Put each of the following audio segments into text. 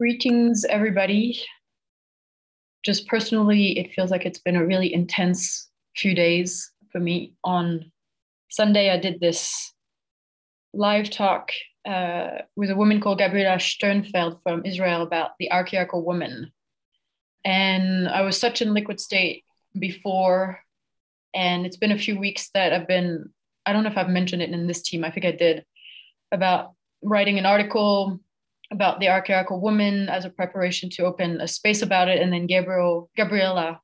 Greetings, everybody. Just personally, it feels like it's been a really intense few days for me. On Sunday, I did this live talk uh, with a woman called Gabriela Sternfeld from Israel about the archaeological woman. And I was such in liquid state before. And it's been a few weeks that I've been, I don't know if I've mentioned it in this team, I think I did, about writing an article about the archaeological woman as a preparation to open a space about it. And then Gabriel, Gabriela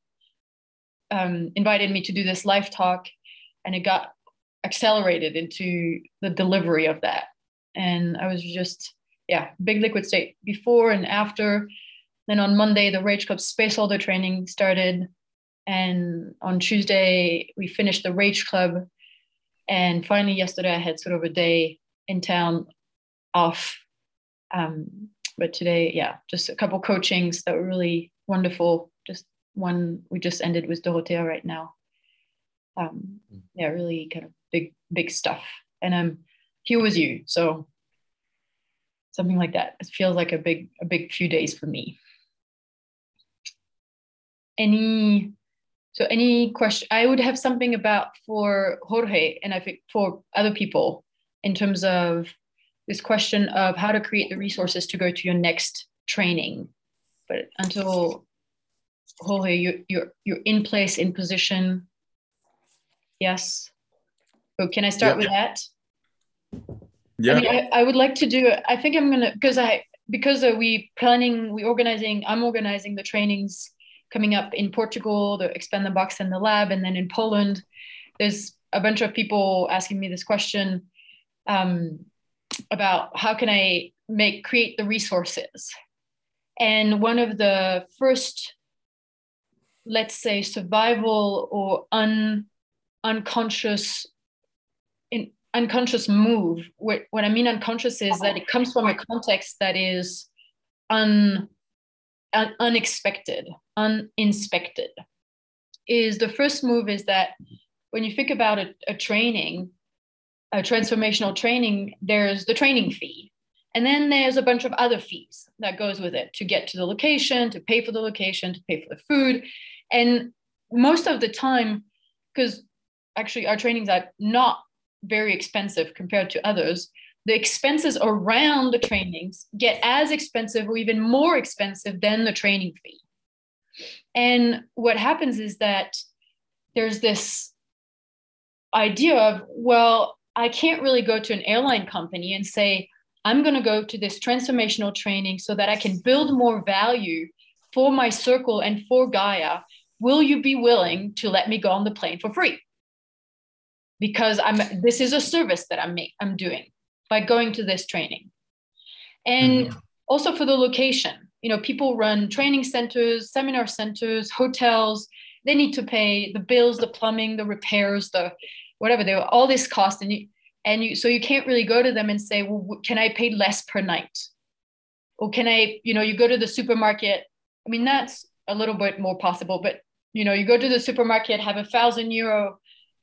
um, invited me to do this live talk, and it got accelerated into the delivery of that. And I was just, yeah, big liquid state before and after. Then on Monday, the Rage Club Space Holder training started. And on Tuesday, we finished the Rage Club. And finally, yesterday, I had sort of a day in town off um, but today, yeah, just a couple coachings that were really wonderful. Just one we just ended with Dorothea right now. Um, mm. yeah, really kind of big, big stuff. And I'm here with you, so something like that. It feels like a big, a big few days for me. Any so any question I would have something about for Jorge and I think for other people in terms of this question of how to create the resources to go to your next training. But until Jorge, you, you're you're in place, in position. Yes. So can I start with that? Yeah. I, mean, I, I, would like to do. I think I'm gonna because I because we planning, we organizing. I'm organizing the trainings coming up in Portugal, the expand the box and the lab, and then in Poland. There's a bunch of people asking me this question. Um, about how can I make create the resources. And one of the first, let's say, survival or un, unconscious in, unconscious move. What, what I mean unconscious is that it comes from a context that is un, un unexpected, uninspected. Is the first move is that when you think about a, a training, a transformational training, there's the training fee. And then there's a bunch of other fees that goes with it to get to the location, to pay for the location, to pay for the food. And most of the time, because actually our trainings are not very expensive compared to others, the expenses around the trainings get as expensive or even more expensive than the training fee. And what happens is that there's this idea of, well, I can't really go to an airline company and say, I'm going to go to this transformational training so that I can build more value for my circle and for Gaia. Will you be willing to let me go on the plane for free? Because I'm this is a service that I'm make, I'm doing by going to this training. And mm-hmm. also for the location. You know, people run training centers, seminar centers, hotels. They need to pay the bills, the plumbing, the repairs, the whatever they were all this cost and you and you so you can't really go to them and say well can i pay less per night? Or can i you know you go to the supermarket i mean that's a little bit more possible but you know you go to the supermarket have a thousand euro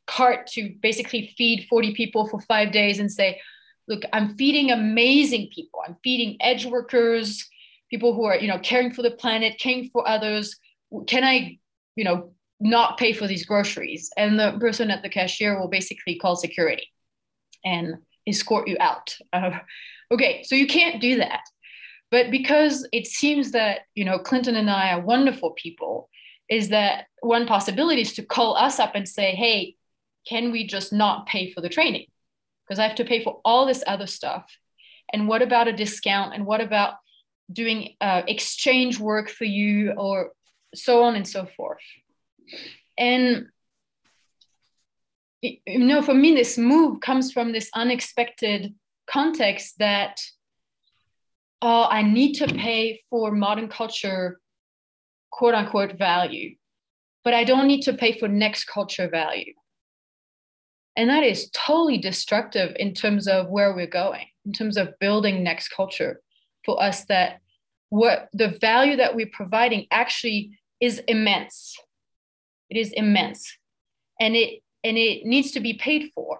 cart to basically feed 40 people for five days and say look i'm feeding amazing people. I'm feeding edge workers people who are you know caring for the planet caring for others. Can i you know not pay for these groceries. And the person at the cashier will basically call security and escort you out. Uh, okay, so you can't do that. But because it seems that, you know, Clinton and I are wonderful people, is that one possibility is to call us up and say, hey, can we just not pay for the training? Because I have to pay for all this other stuff. And what about a discount? And what about doing uh, exchange work for you or so on and so forth? And you know, for me, this move comes from this unexpected context that oh, I need to pay for modern culture, quote unquote, value, but I don't need to pay for next culture value. And that is totally destructive in terms of where we're going, in terms of building next culture for us that what the value that we're providing actually is immense it is immense, and it and it needs to be paid for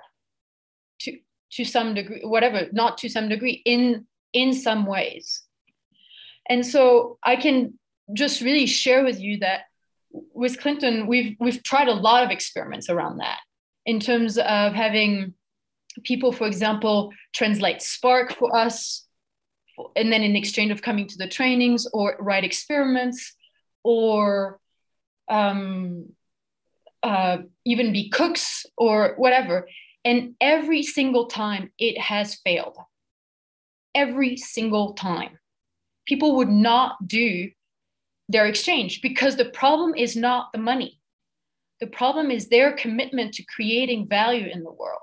to to some degree, whatever, not to some degree, in in some ways. And so I can just really share with you that with Clinton, we've we've tried a lot of experiments around that in terms of having people, for example, translate Spark for us, and then in exchange of coming to the trainings or write experiments or um, uh, even be cooks or whatever. And every single time it has failed. Every single time. People would not do their exchange because the problem is not the money. The problem is their commitment to creating value in the world.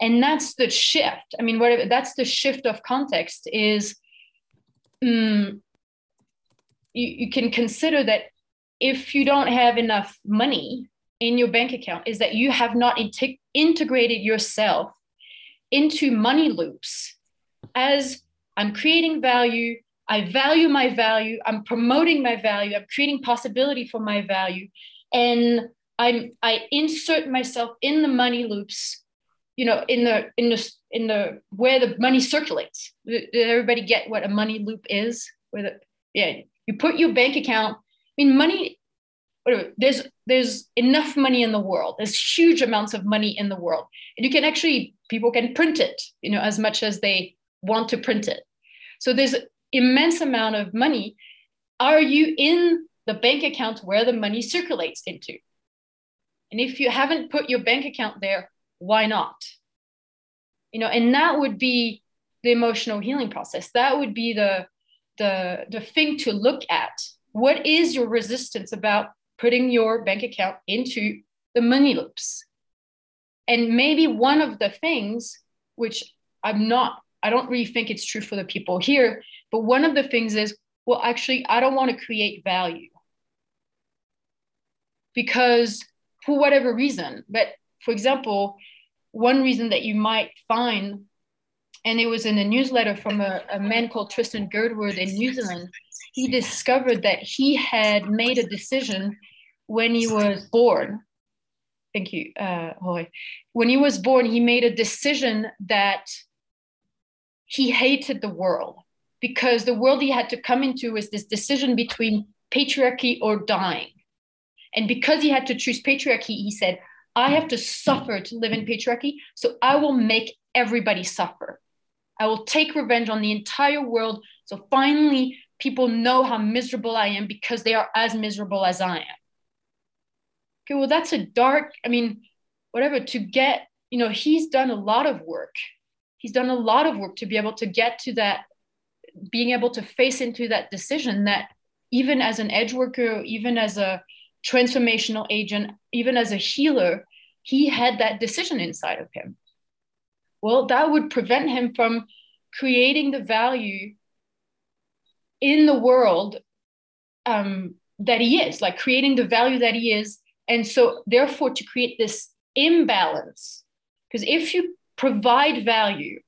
And that's the shift. I mean, whatever that's the shift of context is um, you, you can consider that if you don't have enough money in your bank account, is that you have not integ- integrated yourself into money loops as I'm creating value, I value my value, I'm promoting my value, I'm creating possibility for my value, and I'm I insert myself in the money loops, you know, in the in the in the where the money circulates. Did everybody get what a money loop is? Where the yeah, you put your bank account. I mean, money. There's there's enough money in the world. There's huge amounts of money in the world, and you can actually people can print it, you know, as much as they want to print it. So there's immense amount of money. Are you in the bank account where the money circulates into? And if you haven't put your bank account there, why not? You know, and that would be the emotional healing process. That would be the the the thing to look at. What is your resistance about putting your bank account into the money loops? And maybe one of the things which I'm not I don't really think it's true for the people here. But one of the things is, well, actually, I don't want to create value because for whatever reason. But for example, one reason that you might find, and it was in a newsletter from a, a man called Tristan Girdwood in New Zealand, he discovered that he had made a decision when he was born. Thank you, uh, Roy. When he was born, he made a decision that he hated the world because the world he had to come into was this decision between patriarchy or dying. And because he had to choose patriarchy, he said, I have to suffer to live in patriarchy, so I will make everybody suffer. I will take revenge on the entire world. So finally, people know how miserable I am because they are as miserable as I am. Okay, well, that's a dark, I mean, whatever, to get, you know, he's done a lot of work he's done a lot of work to be able to get to that being able to face into that decision that even as an edge worker even as a transformational agent even as a healer he had that decision inside of him well that would prevent him from creating the value in the world um, that he is like creating the value that he is and so therefore to create this imbalance because if you provide value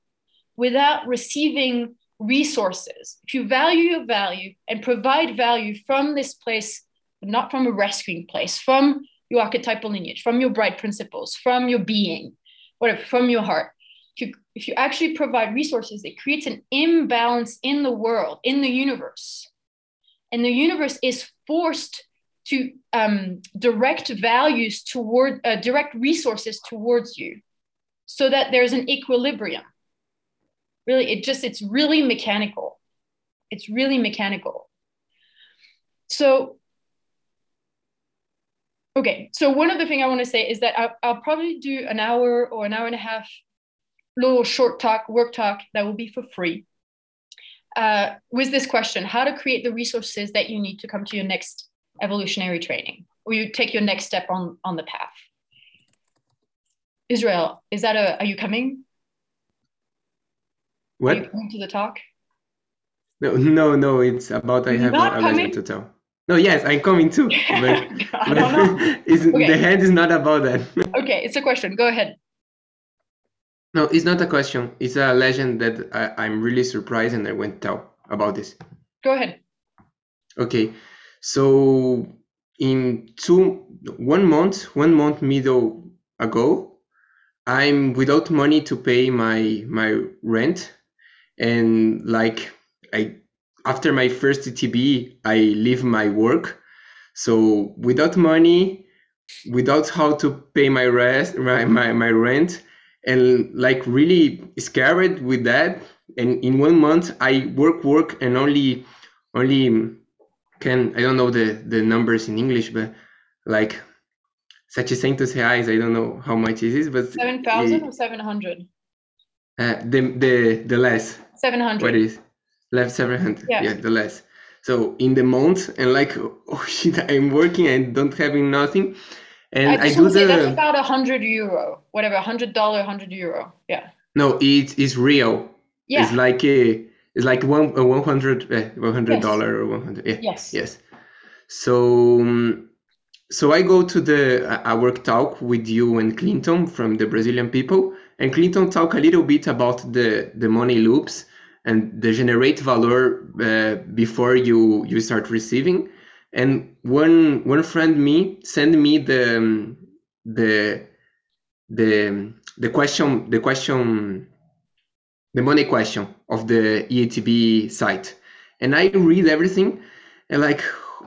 without receiving resources. If you value your value and provide value from this place, not from a rescuing place, from your archetypal lineage, from your bright principles, from your being, whatever, from your heart. If you, if you actually provide resources, it creates an imbalance in the world, in the universe. And the universe is forced to um, direct values toward, uh, direct resources towards you so that there's an equilibrium. Really, it just, it's really mechanical. It's really mechanical. So, okay, so one other thing I want to say is that I'll, I'll probably do an hour or an hour and a half little short talk, work talk that will be for free. Uh, with this question how to create the resources that you need to come to your next evolutionary training or you take your next step on on the path Israel, is that a, are you coming? What? Are you coming to the talk? No, no, no, it's about I have a coming? legend to tell. No, yes, I'm coming too, but, know. Okay. the hand is not about that. Okay, it's a question. Go ahead. No, it's not a question. It's a legend that I, I'm really surprised and I went tell about this. Go ahead. Okay, so in two, one month, one month middle ago, I'm without money to pay my my rent, and like I after my first ETB, I leave my work. So without money, without how to pay my rest, my, my, my rent, and like really scared with that. And in one month, I work, work, and only, only can I don't know the the numbers in English, but like 700 reais. I don't know how much it is, but 7,000 or 700? Uh, the the the less. 700. What is left 700? Yeah. yeah, the less. So in the month, and like oh shit, I'm working and don't having nothing, and I I, do the that's about a hundred euro, whatever, hundred dollar, hundred euro. Yeah. no, it is real. Yeah. It's like a it's like one a one hundred uh, one hundred Yes. or one hundred. Yeah. yes. Yes. So um, so I go to the I I work talk with you and Clinton from the Brazilian people, and Clinton talk a little bit about the the money loops and the generate value uh, before you you start receiving. And one one friend me send me the the the the question the question the money question of the EATB site, and I read everything and like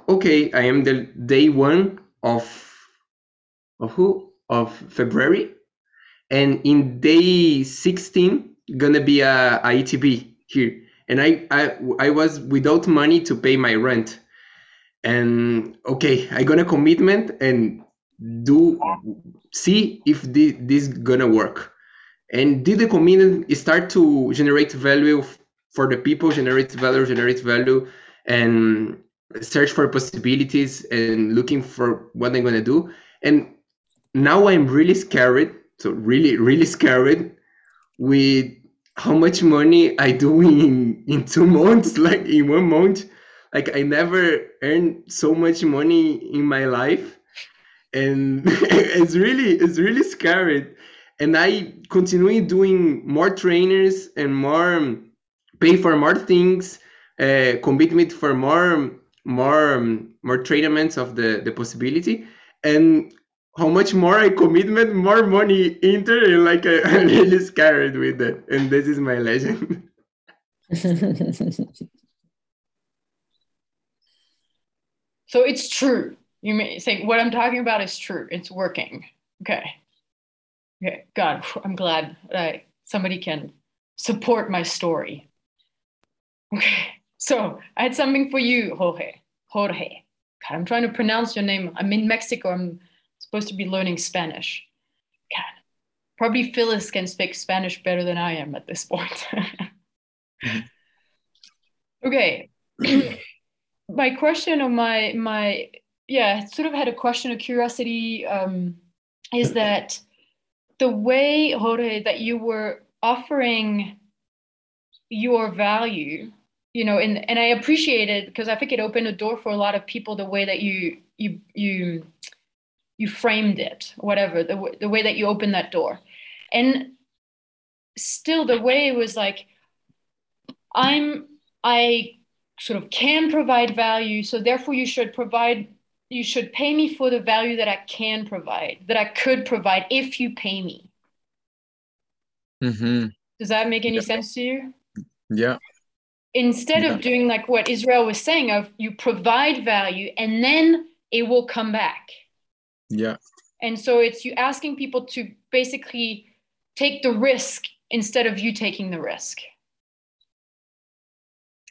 okay i am the day one of of who? Of february. And in day 16 gonna be a, a etb here. And I, I i was without money to pay my rent and okay i got a commitment and do see if this, this gonna work and did the commitment start to generate value for the people generate value generate value and search for possibilities and looking for what I'm gonna do. And now I'm really scared, so really, really scared with how much money I do in in two months, like in one month. Like I never earned so much money in my life. And it's really, it's really scary. And I continue doing more trainers and more pay for more things, uh, commitment for more more um, more treatments of the the possibility and how much more I commitment, more money enter, and like I, I'm really scared with that. And this is my legend. So it's true. You may say what I'm talking about is true. It's working. Okay. Okay. God, I'm glad that somebody can support my story. Okay. So I had something for you, Jorge. Jorge. God, I'm trying to pronounce your name. I'm in Mexico. I'm supposed to be learning Spanish. God. Probably Phyllis can speak Spanish better than I am at this point. Mm-hmm. okay. my question or my my yeah sort of had a question of curiosity um, is that the way Jorge that you were offering your value you know and and I appreciate it because I think it opened a door for a lot of people the way that you you you you framed it whatever the, w- the way that you opened that door. And still the way it was like i'm i sort of can provide value so therefore you should provide you should pay me for the value that i can provide that i could provide if you pay me Mm-hmm. does that make any Yeah. sense to you Yeah. instead Yeah. of doing like what israel was saying of you provide value and then it will come back Yeah. And so it's you asking people to basically take the risk instead of you taking the risk.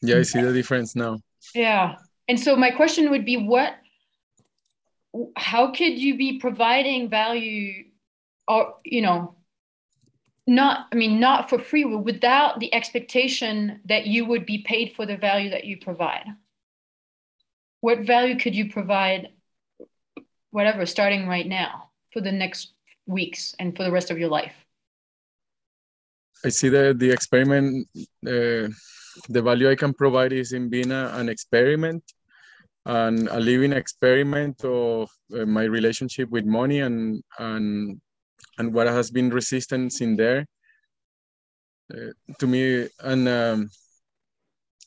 Yeah. I see the difference now. Yeah. And so my question would be what how could you be providing value or you know not I mean not for free without the expectation that you would be paid for the value that you provide? What value could you provide whatever starting right now for the next weeks and for the rest of your life? I see that the experiment. Uh, the value I can provide is in being a, an experiment and a living experiment of uh, my relationship with money and and and what has been resistance in there. Uh, to me and um,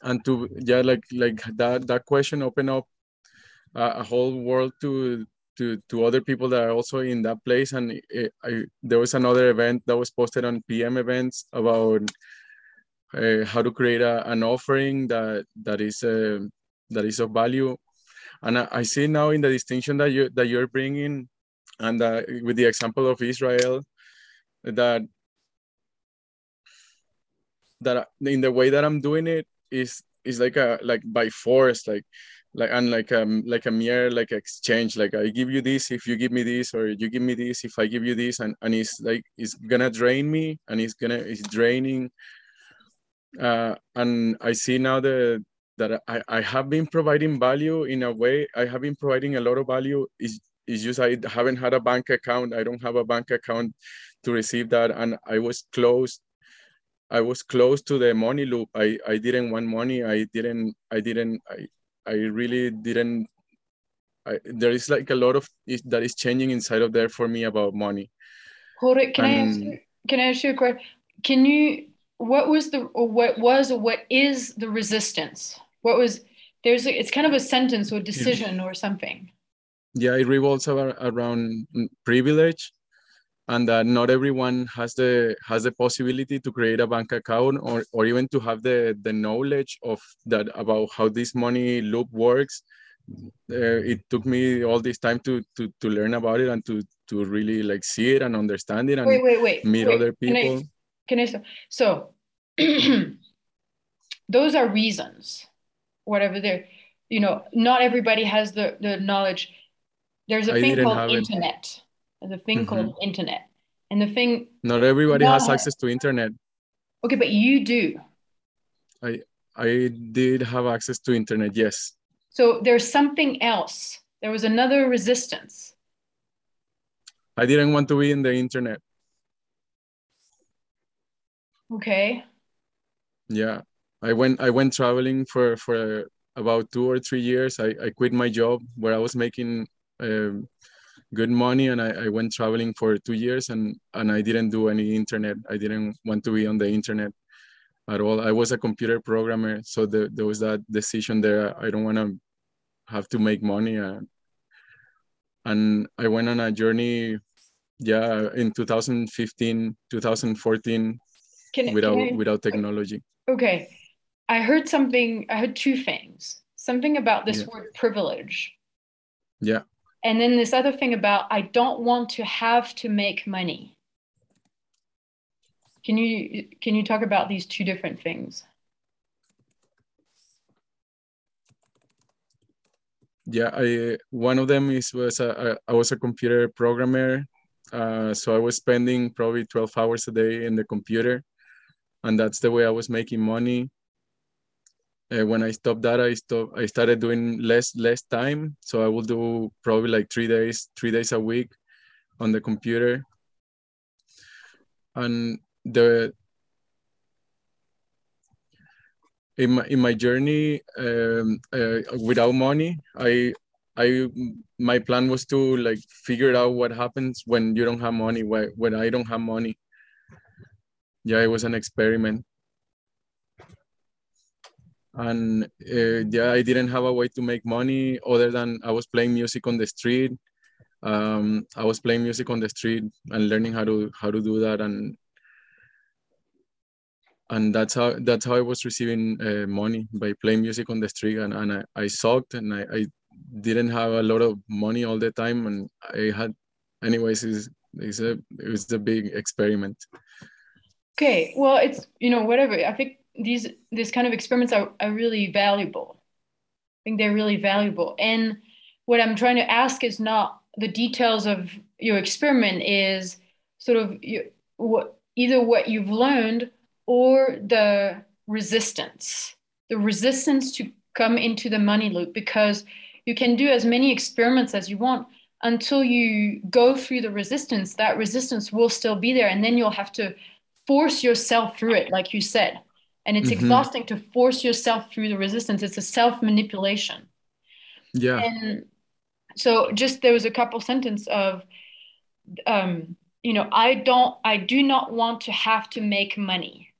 and to yeah like like that that question open up a, a whole world to to to other people that are also in that place. And it, I, there was another event that was posted on pm events about uh, how to create a, an offering that that is uh, that is of value. And I, I, see now in the distinction that you that you're bringing and uh, with the example of israel that that in the way that i'm doing it is is like a like by force like like and like um like a mere like exchange. Like i give you this if you give me this or you give me this if i give you this. And and it's like it's gonna drain me and it's gonna it's draining uh and i see now the that I, I have been providing value in a way i have been providing a lot of value is is just i haven't had a bank account i don't have a bank account to receive that and i was close i was close to the money loop i i didn't want money i didn't i didn't i I really didn't. I, there is like a lot of is, that is changing inside of there for me about money. Hold it. Can and, I ask you? Can I ask you a question? Can you? What was the or what was or what is the resistance? What was there's a, it's kind of a sentence or decision or something. Yeah, it revolves around privilege and that not everyone has the has the possibility to create a bank account or, or even to have the the knowledge of that about how this money loop works uh, it took me all this time to to to learn about it and to to really like see it and understand it and wait, wait, wait, meet wait. other people can I, I so those are reasons whatever they're you know not everybody has the the knowledge there's a I thing called internet it there's a thing mm-hmm. called internet. And the thing Not everybody has access to internet. Okay, but you do. I I did have access to internet, yes. So there's something else. There was another resistance. I didn't want to be in the internet. Okay. Yeah. I went I went traveling for for about two or three years. I, I quit my job where I was making um, good money and I, I went traveling for two years and, and I didn't do any internet. I didn't want to be on the internet at all. I was a computer programmer. So the, there was that decision there. I don't want to have to make money. And, and I went on a journey, yeah, in 2015, 2014, can, without, can I, without technology. Okay. I heard something, I heard two things. Something about this yeah. word privilege. Yeah and then this other thing about I don't want to have to make money. Can you can you talk about these two different things? Yeah, I one of them is was a, I was a computer programmer, uh, so I was spending probably twelve hours a day in the computer, and that's the way I was making money uh, when I stopped that, I stopped. I started doing less less time, so I will do probably like three days, three days a week, on the computer. And the in my in my journey um, uh, without money, I I my plan was to like figure out what happens when you don't have money. When I don't have money. Yeah, it was an experiment. And uh, yeah i didn't have a way to make money other than i was playing music on the street. Um, i was playing music on the street and learning how to how to do that and and that's how that's how i was receiving uh, money by playing music on the street. And, and I, I sucked and I, I didn't have a lot of money all the time. And i had anyways it's, it's a it was a big experiment okay well it's you know whatever i think these these kind of experiments are, are really valuable. I think they're really valuable. And what I'm trying to ask is not the details of your experiment is sort of you, what either what you've learned or the resistance, the resistance to come into the money loop because you can do as many experiments as you want until you go through the resistance that resistance will still be there and then you'll have to force yourself through it like you said. And it's mm-hmm. exhausting to force yourself through the resistance. It's a self manipulation yeah. And so just there was a couple sentence of um you know i don't i do not want to have to make money.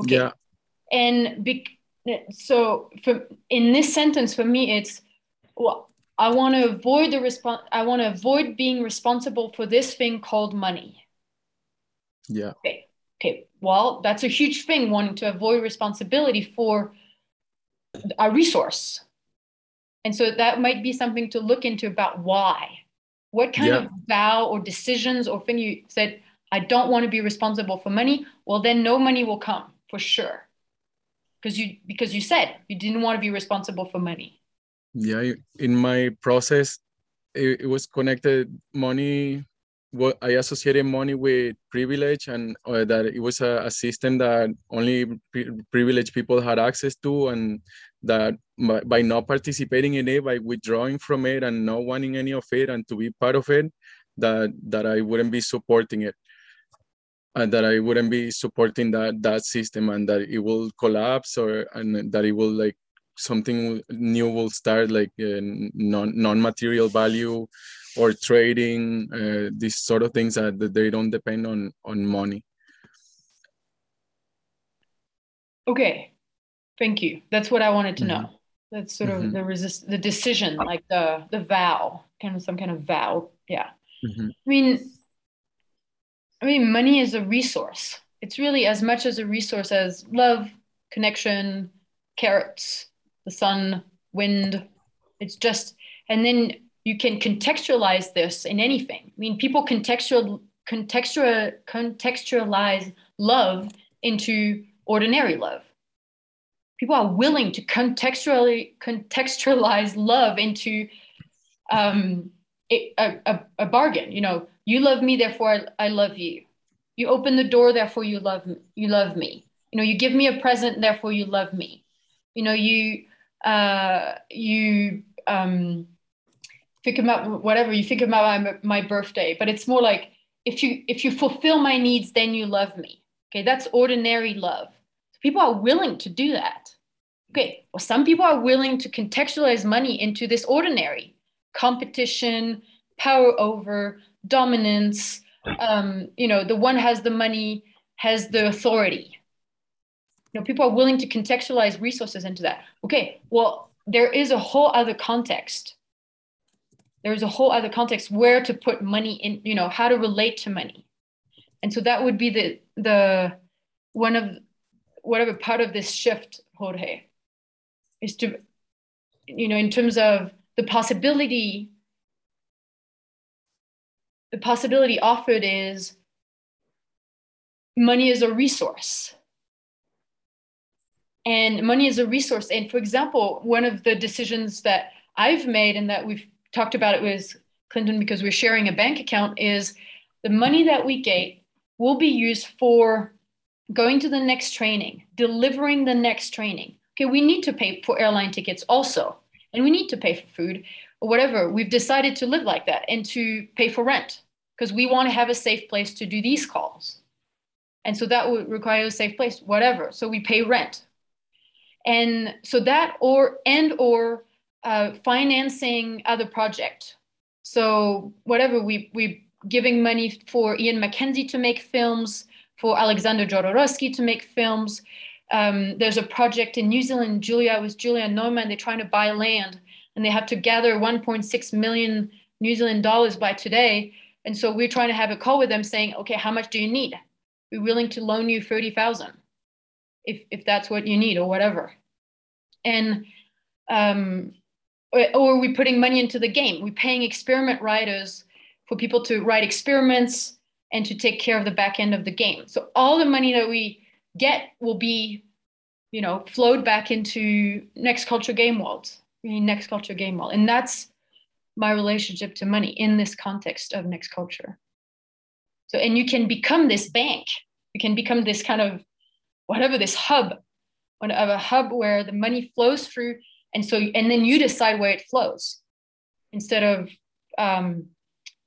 Okay. Yeah. And be, so for in this sentence for me it's well i want to avoid the response i want to avoid being responsible for this thing called money yeah okay Okay, well, that's a huge thing, wanting to avoid responsibility for a resource. And so that might be something to look into about why. What kind Yeah. of vow or decisions or thing you said, I don't want to be responsible for money, well then no money will come for sure. Because you because you said you didn't want to be responsible for money. yeah in my process it, it was connected money what i associated money with privilege and uh, that it was a, a system that only pri- privileged people had access to and that by, by not participating in it by withdrawing from it and not wanting any of it and to be part of it that that i wouldn't be supporting it. And that i wouldn't be supporting that that system and that it will collapse or and that it will like something new will start like uh, non non-material value or trading uh, these sort of things that, that they don't depend on on money Okay, thank you. That's what I wanted to know. That's sort of Mhm. the resist, the decision, like the the vow, kind of some kind of vow. Yeah. Mhm. I mean, I mean, money is a resource. It's really as much as a resource as love, connection, carrots, the sun, wind. It's just, and then you can contextualize this in anything. I mean, people contextual contextual contextualize love into ordinary love. People are willing to contextually contextualize love into um, a, a, a bargain. You know, you love me, therefore I, I love you. You open the door, therefore you love me. You love me. You know, you give me a present, therefore you love me. You know, you uh, you um, think about whatever you think about my, my birthday, but it's more like if you if you fulfill my needs, then you love me. Okay, that's ordinary love. People are willing to do that. Okay, well, some people are willing to contextualize money into this ordinary competition, power over, dominance. Um, you know, the one has the money, has the authority. You know, people are willing to contextualize resources into that. Okay, well, there is a whole other context. There's a whole other context where to put money in, you know, how to relate to money. And so that would be the the one of whatever part of this shift, Jorge, is to, you know, in terms of the possibility, the possibility offered is money is a resource. And money is a resource. And for example, one of the decisions that I've made and that we've talked about it with Clinton because we're sharing a bank account is the money that we get will be used for going to the next training, delivering the next training. Okay, we need to pay for airline tickets also, and we need to pay for food or whatever. We've decided to live like that and to pay for rent because we want to have a safe place to do these calls. And so that would require a safe place, whatever. So we pay rent. And so that or and or uh, financing other project. So whatever we we giving money for Ian MacKenzie to make films, for Alexander Jodorowsky to make films. Um, there's a project in New Zealand, Julia with Julia Neumann. They're trying to buy land, and they have to gather 1.6 million New Zealand dollars by today. And so we're trying to have a call with them, saying, "Okay, how much do you need? We're willing to loan you thirty thousand, if if that's what you need, or whatever." And um, or, or we're putting money into the game. We're paying experiment writers for people to write experiments and to take care of the back end of the game. So all the money that we get will be, you know, flowed back into Next Culture Game World, Next Culture Game World, and that's my relationship to money in this context of Next Culture. So, and you can become this bank. You can become this kind of whatever this hub, of a hub where the money flows through, and so and then you decide where it flows, instead of um,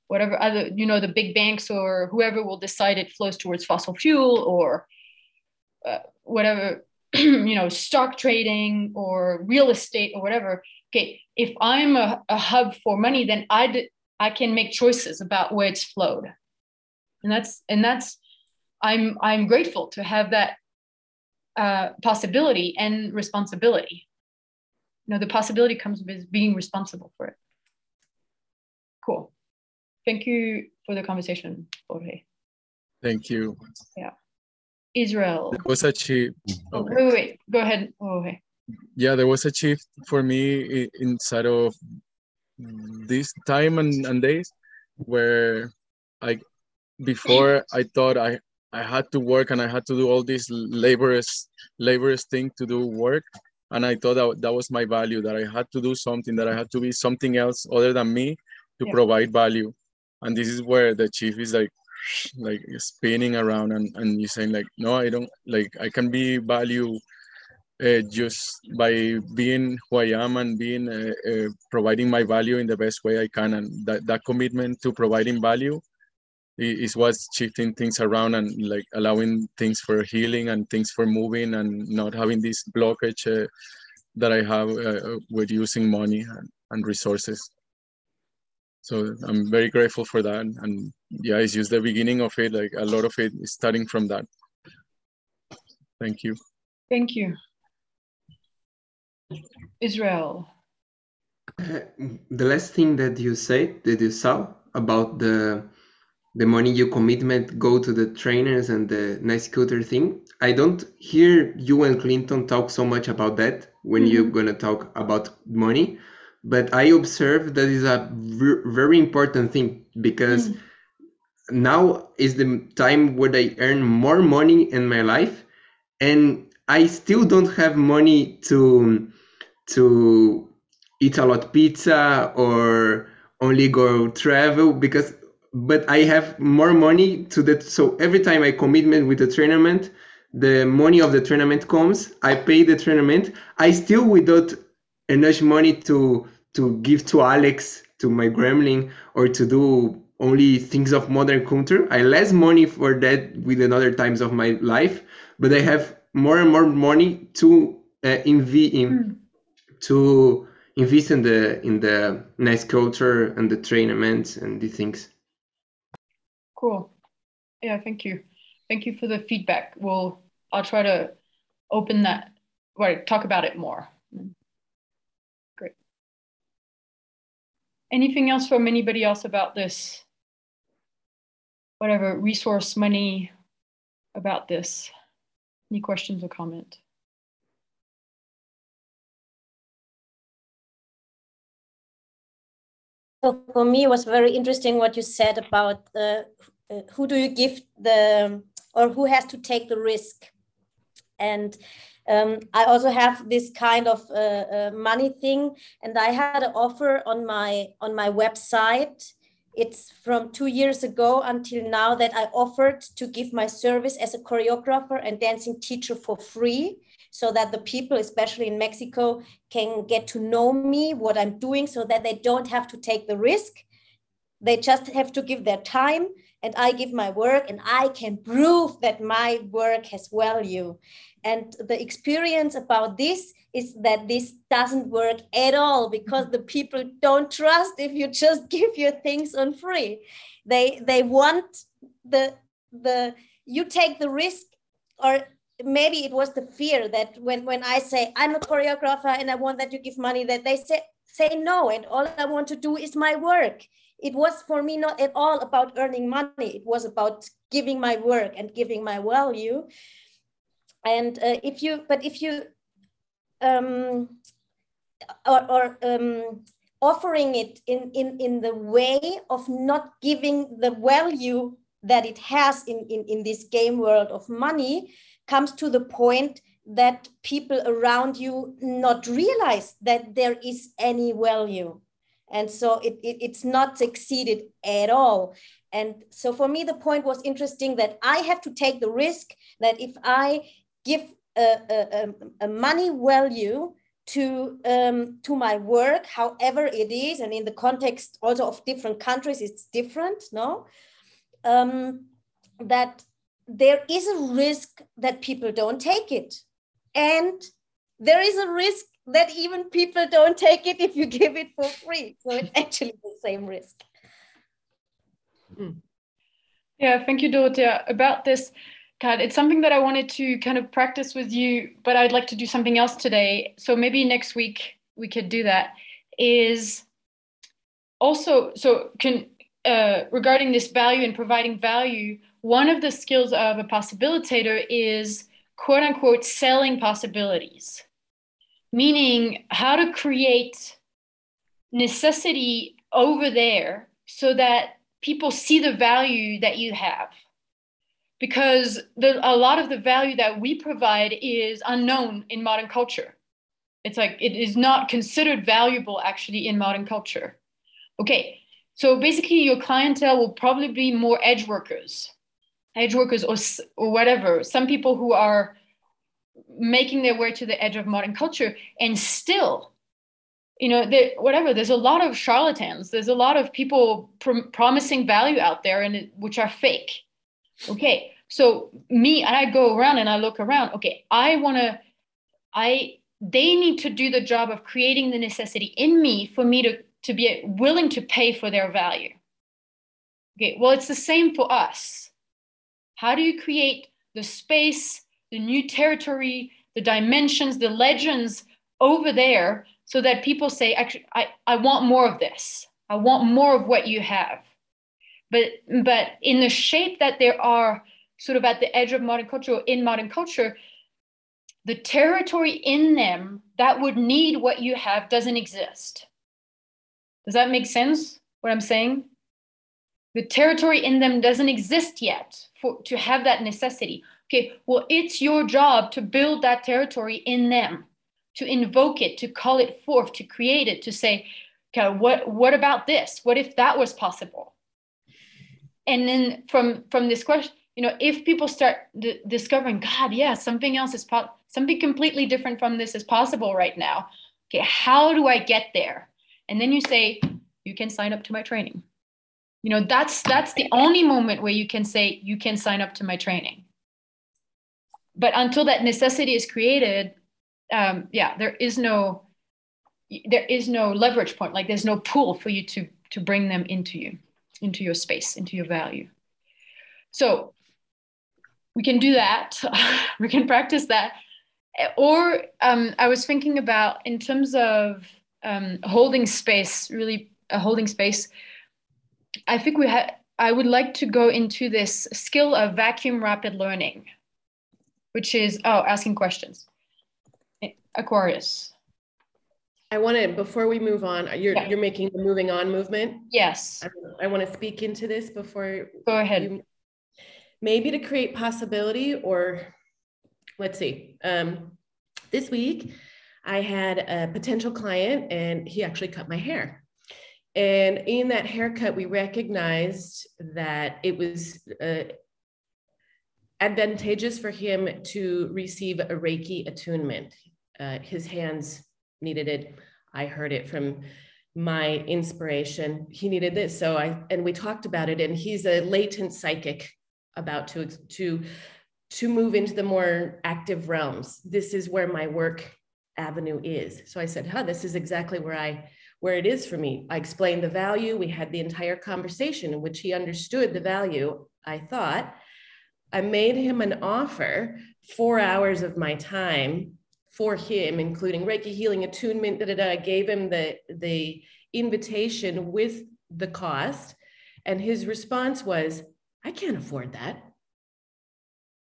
whatever other you know the big banks or whoever will decide it flows towards fossil fuel or uh, whatever you know stock trading or real estate or whatever. Okay if i'm a, a hub for money then i i can make choices about where it's flowed. And that's and that's i'm i'm grateful to have that uh, possibility and responsibility you know the possibility comes with being responsible for it cool thank you for the conversation, Jorge. Thank you. Yeah. Israel. There was a shift. Oh, Okay. wait, wait, wait, go ahead. Okay. yeah there was a shift for me inside of this time and, and days where i before i thought i i had to work and i had to do all this laborious laborious thing to do work and i thought that, that was my value that i had to do something that i had to be something else other than me to Yeah. provide value and this is where the chief is like like spinning around and, and you're saying like no i don't like i can be value uh, just by being who I am and being uh, uh, providing my value in the best way I can, and that, that commitment to providing value is what's shifting things around and like allowing things for healing and things for moving and not having this blockage uh, that I have uh, with using money and, and resources. So I'm very grateful for that, and yeah, it's just the beginning of it. Like a lot of it is starting from that. Thank you. Thank you. Israel. Uh, the last thing that you said that you saw about the the money you commitment go to the trainers and the nice scooter thing i don't hear you and clinton talk so much about that when you're gonna talk about money but i observe that is a very important thing because Mm. now is the time where i earn more money in my life and i still don't have money to to eat a lot pizza or only go travel because but i have more money to that so every time i commitment with the tournament the money of the tournament comes i pay the tournament i still without enough money to to give to alex to my gremlin or to do only things of modern culture i less money for that with another times of my life but i have more and more money to uh, invest in Mm. to invest in the in the nice culture and the tournaments and the things. Cool. Yeah, thank you. Thank you for the feedback. We'll I'll try to open that right, talk about it more. Great. Anything else from anybody else about this? Whatever resource money about this? Any questions or comment? So for me, it was very interesting what you said about uh, uh, who do you give the or who has to take the risk. And um, I also have this kind of uh, uh, money thing, and I had an offer on my on my website. It's from two years ago until now that I offered to give my service as a choreographer and dancing teacher for free so that the people, especially in Mexico, can get to know me, what I'm doing, so that they don't have to take the risk. They just have to give their time, and I give my work, and I can prove that my work has value. And the experience about this is that this doesn't work at all because the people don't trust if you just give your things on free. They they want the the you take the risk or maybe it was the fear that when when I say I'm a choreographer and I want that you give money, that they say say no, and all I want to do is my work. It was for me not at all about earning money. It was about giving my work and giving my value. And uh, if you, but if you, um, or, or um, offering it in, in, in the way of not giving the value that it has in, in, in this game world of money, comes to the point that people around you not realize that there is any value. And so it, it, it's not succeeded at all. And so for me the point was interesting that i have to take the risk that if i give a, a, a money value to um, to my work however it is and in the context also of different countries it's different no? Um, that there is a risk that people don't take it. And there is a risk that even people don't take it if you give it for free. So it's actually the same risk. Yeah, thank you, Dorothea. About this, God, it's something that I wanted to kind of practice with you, but I'd like to do something else today. So maybe next week we could do that. Is also so can uh, regarding this value and providing value. One of the skills of a possibilitator is quote unquote selling possibilities, meaning how to create necessity over there so that people see the value that you have. Because the, a lot of the value that we provide is unknown in modern culture. It's like it is not considered valuable actually in modern culture. Okay, so basically your clientele will probably be more edge workers, edge workers or, or whatever, some people who are making their way to the edge of modern culture and still you know whatever there's a lot of charlatans. There's a lot of people pr- promising value out there and which are fake. Okay so me and i go around and i look around. Okay i want to i they need to do the job of creating the necessity in me for me to to be willing to pay for their value. Okay well it's the same for us how do you create the space the new territory the dimensions the legends over there so that people say actually I, I want more of this. I want more of what you have. But but in the shape that there are sort of at the edge of modern culture or in modern culture the territory in them that would need what you have doesn't exist. Does that make sense what i'm saying the territory in them doesn't exist yet for to have that necessity okay well it's your job to build that territory in them to invoke it, to call it forth, to create it, to say, okay, what, what about this? What if that was possible? And then from, from this question, you know, if people start d- discovering, God, yeah, something else is po- something completely different from this is possible right now. Okay, how do I get there? And then you say, you can sign up to my training. You know, that's that's the only moment where you can say you can sign up to my training. But until that necessity is created, um, yeah, there is no there is no leverage point. Like there's no pull for you to to bring them into you, into your space, into your value. So we can do that. we can practice that. Or um, I was thinking about in terms of um, holding space, really uh, holding space. I think we had. I would like to go into this skill of vacuum rapid learning, which is oh asking questions. Aquarius. I want to before we move on. You're yeah. you're making the moving on movement. Yes. I, I, want to speak into this before. Go ahead. You, maybe to create possibility, or let's see. Um, this week, I had a potential client, and he actually cut my hair. And in that haircut, we recognized that it was uh, advantageous for him to receive a Reiki attunement uh, his hands needed it. I heard it from my inspiration. He needed this. So I, and we talked about it and he's a latent psychic about to, to, to move into the more active realms. This is where my work avenue is. So I said, huh, this is exactly where I, where it is for me. I explained the value. We had the entire conversation in which he understood the value. I thought I made him an offer, four hours of my time for him, including Reiki healing, attunement, da, da, da, I gave him the, the invitation with the cost. And his response was, I can't afford that.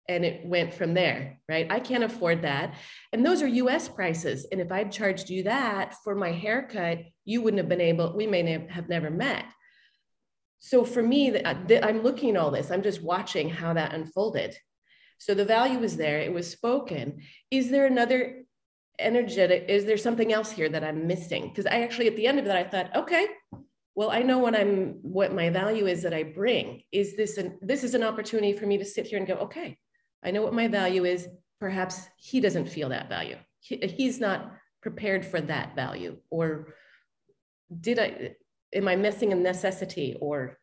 And it went from there, right? I can't afford that. And those are US prices. And if I'd charged you that for my haircut, you wouldn't have been able, we may have never met. So for me, uh, I'm looking at all this, I'm just watching how that unfolded. So the value was there, it was spoken. Is there another energetic? Is there something else here that I'm missing? Because I actually, at the end of that, I thought, okay, well, I know what I'm, what my value is that I bring. Is this an, this is an opportunity for me to sit here and go, okay, I know what my value is. Perhaps he doesn't feel that value. He, he's not prepared for that value. Or did I, am I missing a necessity or?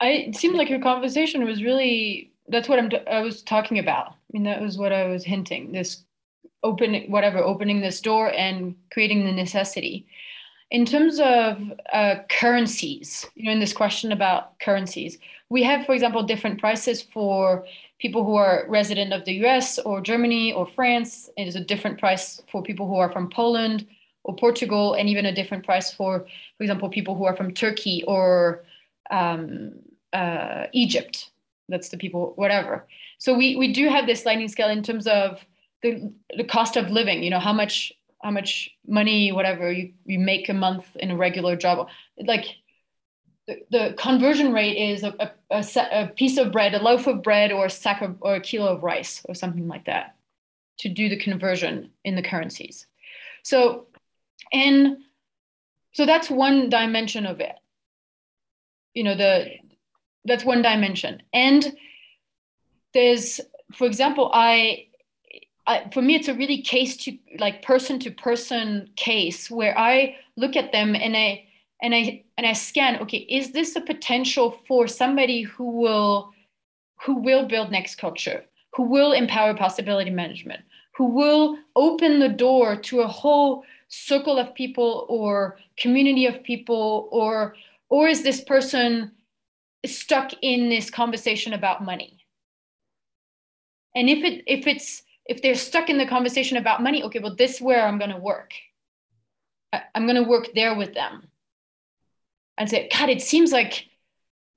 I, it seemed like your conversation was really that's what I'm I was talking about. I mean, that was what I was hinting. This opening, whatever, opening this door and creating the necessity. In terms of uh, currencies, you know, in this question about currencies, we have, for example, different prices for people who are resident of the U.S. or Germany or France. It is a different price for people who are from Poland or Portugal, and even a different price for, for example, people who are from Turkey or um, uh, Egypt. That's the people, whatever. So we we do have this sliding scale in terms of the the cost of living. You know how much how much money whatever you you make a month in a regular job. Like the, conversion rate is a, a, a, a, piece of bread, a loaf of bread, or a sack of, or a kilo of rice, or something like that, to do the conversion in the currencies. So, and so that's one dimension of it. You know, the that's one dimension, and there's, for example, I, I for me, it's a really case to like person to person case where I look at them and I and I and I scan, okay, is this a potential for somebody who will who will build next culture, who will empower possibility management, who will open the door to a whole circle of people or community of people, or or is this person stuck in this conversation about money? And if it if it's if they're stuck in the conversation about money, okay, well, this is where I'm going to work. I'm going to work there with them and say, God, it seems like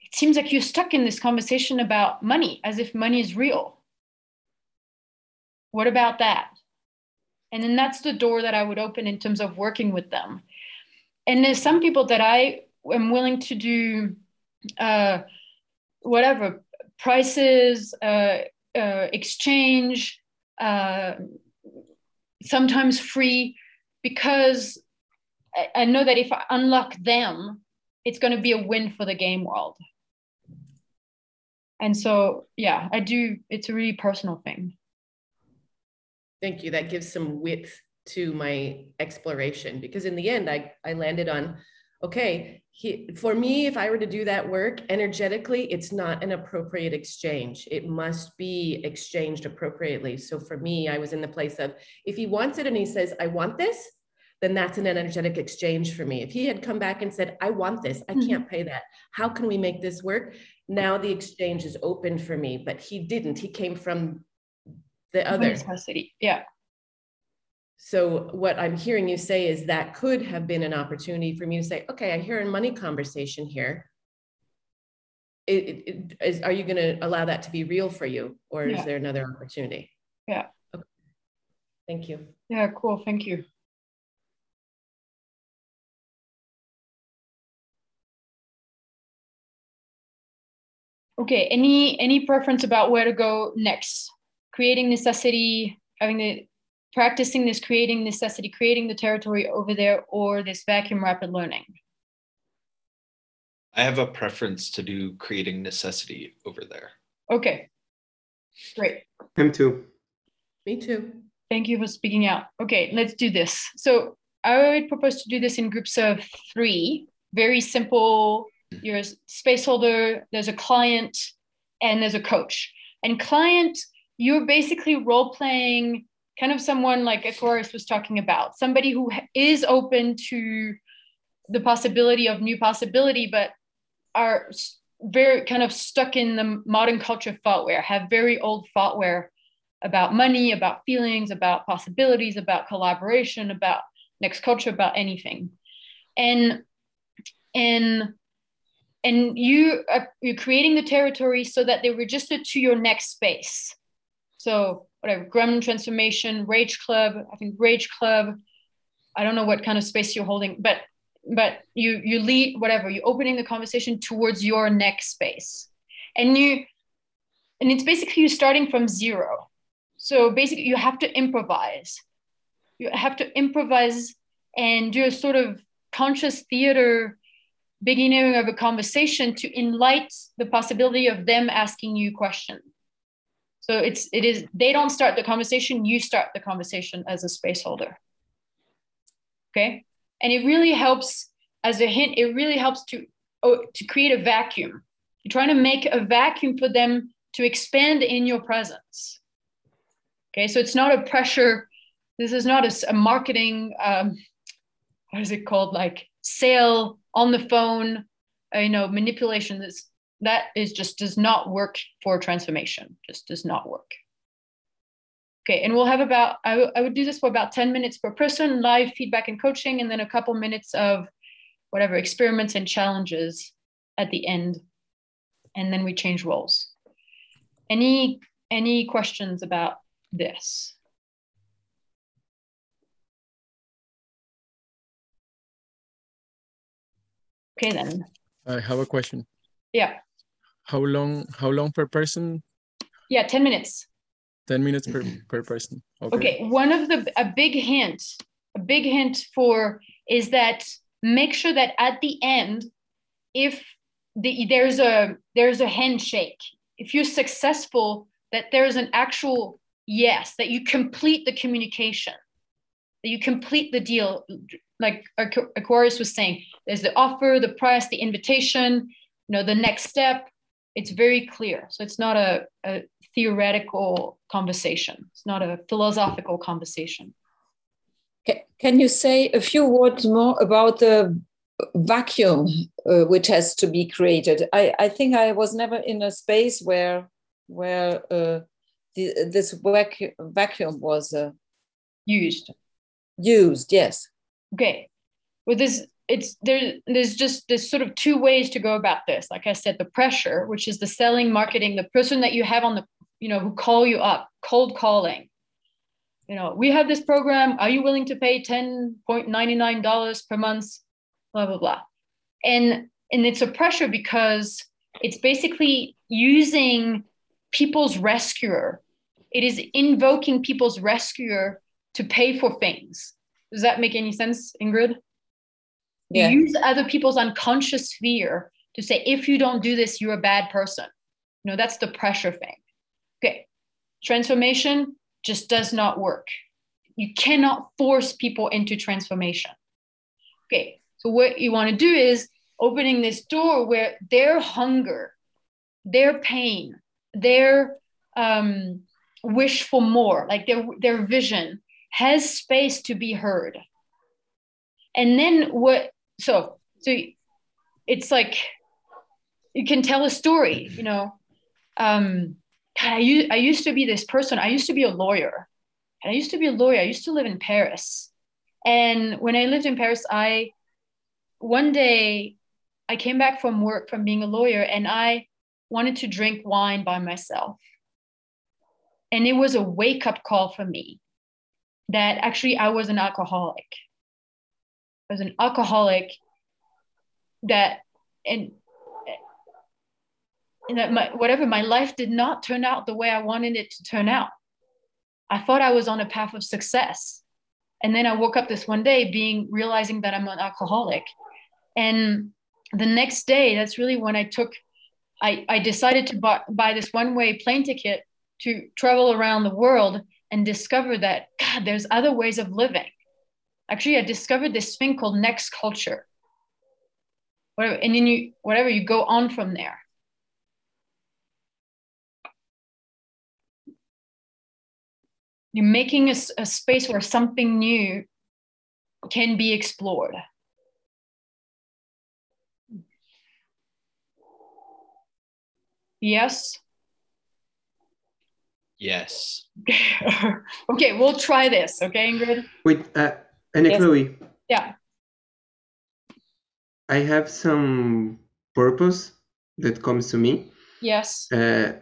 it seems like you're stuck in this conversation about money as if money is real. What about that? And then that's the door that I would open in terms of working with them. And there's some people that I am willing to do uh, whatever prices, uh, uh, exchange, uh, sometimes free, because I, I know that if I unlock them, it's going to be a win for the game world. And so yeah i do it's a really personal thing. Thank you. That gives some width to my exploration because in the end i i landed on okay he, for me if i were to do that work energetically it's not an appropriate exchange. It must be exchanged appropriately. So for me i was in the place of if he wants it and he says i want this then that's an energetic exchange for me. If he had come back and said, I want this, I can't mm-hmm. pay that. How can we make this work? Now the exchange is open for me, but he didn't. He came from the other. Necessity. Yeah. So what I'm hearing you say is that could have been an opportunity for me to say, okay, I hear a money conversation here. It, it, it, is, are you going to allow that to be real for you, or yeah. is there another opportunity? Yeah. Okay. Thank you. Yeah, cool. Thank you. Okay, any any preference about where to go next? Creating necessity, having the practicing this creating necessity, creating the territory over there, or this vacuum rapid learning? I have a preference to do creating necessity over there. Okay, great. Him too. Me too. Thank you for speaking out. Okay, let's do this. So I would propose to do this in groups of three, very simple you're a space holder, there's a client, and there's a coach. And client, you're basically role playing kind of someone like Aquarius was talking about, somebody who is open to the possibility of new possibility, but are very kind of stuck in the modern culture thoughtware, have very old thoughtware about money, about feelings, about possibilities, about collaboration, about next culture, about anything. And and and you are you're creating the territory so that they register to your next space. So whatever, Gremlin Transformation, Rage Club, I think Rage Club. I don't know what kind of space you're holding, but but you you lead whatever you're opening the conversation towards your next space, and you and it's basically you starting from zero. So basically, you have to improvise. You have to improvise and do a sort of conscious theater beginning of a conversation to enlighten the possibility of them asking you questions. So it's it is they don't start the conversation, you start the conversation as a space holder. Okay, and it really helps as a hint. It really helps to oh, to create a vacuum. You're trying to make a vacuum for them to expand in your presence. Okay, so it's not a pressure. This is not a, a marketing. Um, what is it called? Like sale on the phone, uh, you know, manipulation. This that is just does not work for transformation. Just does not work. Okay, and we'll have about I, I would do this for about 10 minutes per person, live feedback and coaching, and then a couple minutes of whatever experiments and challenges at the end. and then we change roles. Any any questions about this? Okay then. I have a question. Yeah. How long? How long per person? Yeah, 10 minutes. 10 minutes per, per person. Okay. Okay. One of the a big hint, a big hint for is that make sure that at the end, if the there's a there's a handshake, if you're successful, that there's an actual yes, that you complete the communication, that you complete the deal. Like Aquarius was saying, there's the offer, the price, the invitation, you know, the next step. It's very clear. So it's not a, a theoretical conversation. It's not a philosophical conversation. Can you say a few words more about the vacuum uh, which has to be created? I, I think I was never in a space where where uh, the, this vacuum vacuum was uh, used. Used, yes. Okay. Well, this it's there. There's just there's sort of two ways to go about this. Like I said, the pressure, which is the selling, marketing, the person that you have on the you know who call you up, cold calling. You know, we have this program. Are you willing to pay ten point ninety nine dollars per month? Blah blah blah, and and it's a pressure because it's basically using people's rescuer. It is invoking people's rescuer to pay for things. Does that make any sense, Ingrid? Yeah. Use other people's unconscious fear to say, if you don't do this, you're a bad person. You know, that's the pressure thing. Okay. Transformation just does not work. You cannot force people into transformation. Okay. So, what you want to do is opening this door where their hunger, their pain, their um, wish for more, like their, their vision, has space to be heard. And then what, so, so it's like you can tell a story, you know. Um, God, I used, I used to be this person. I used to be a lawyer. And I used to be a lawyer. I used to live in Paris. And when I lived in Paris, I, one day, I came back from work from being a lawyer and I wanted to drink wine by myself. And it was a wake up call for me that actually I was an alcoholic. I was an alcoholic that, and and that my whatever my life did not turn out the way I wanted it to turn out. I thought I was on a path of success. And then I woke up this one day being realizing that I'm an alcoholic. And the next day, that's really when I took, I, I decided to buy, buy this one way plane ticket to travel around the world and discover that, God, there's other ways of living. Actually, I discovered this thing called next culture. Whatever, and then you, whatever, you go on from there. you're making a, a space where something new can be explored. Yes? Yes. okay, we'll try this. Okay, Ingrid? Wait, uh, Anna yes. Chloe. Yeah. I have some purpose that comes to me. Yes. Uh,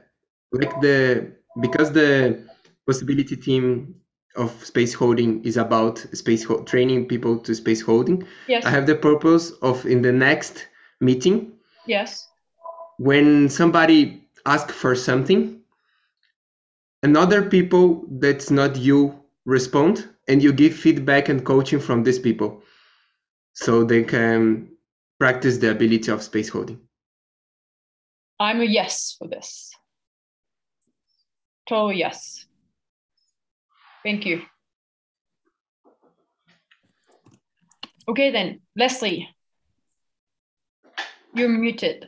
like the, because the possibility team of space holding is about space ho- training people to space holding. Yes. I have the purpose of in the next meeting. Yes. When somebody asks for something, another people that's not you respond and you give feedback and coaching from these people so they can practice the ability of space holding. I'm a yes for this. Total yes. Thank you. Okay then, Leslie, you're muted.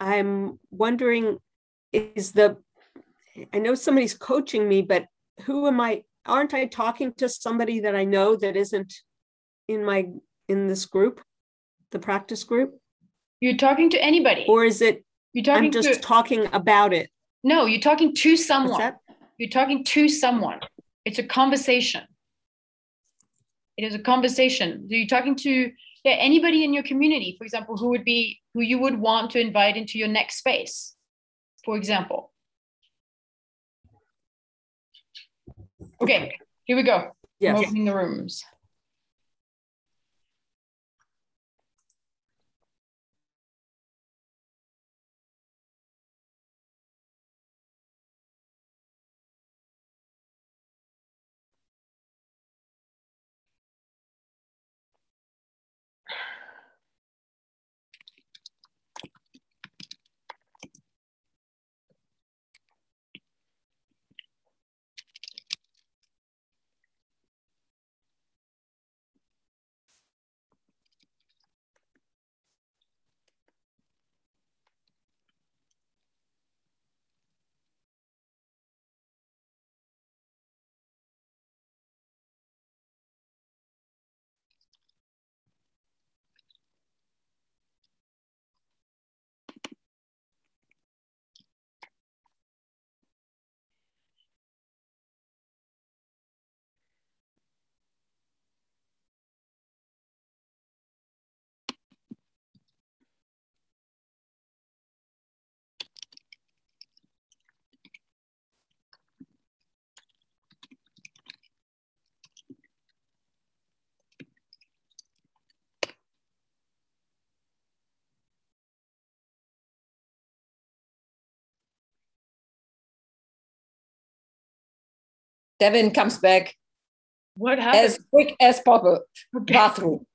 I'm wondering, is the, I know somebody's coaching me, but who am I, aren't I talking to somebody that I know that isn't in my, in this group, the practice group? You're talking to anybody. Or is it you're talking I'm just to, talking about it? No, you're talking to someone. You're talking to someone. It's a conversation. It is a conversation. So you're talking to yeah, anybody in your community, for example, who would be who you would want to invite into your next space, for example. Okay, here we go. Yes. I'm opening the rooms. Devin comes back What happened? as quick as possible. Okay. Bathroom.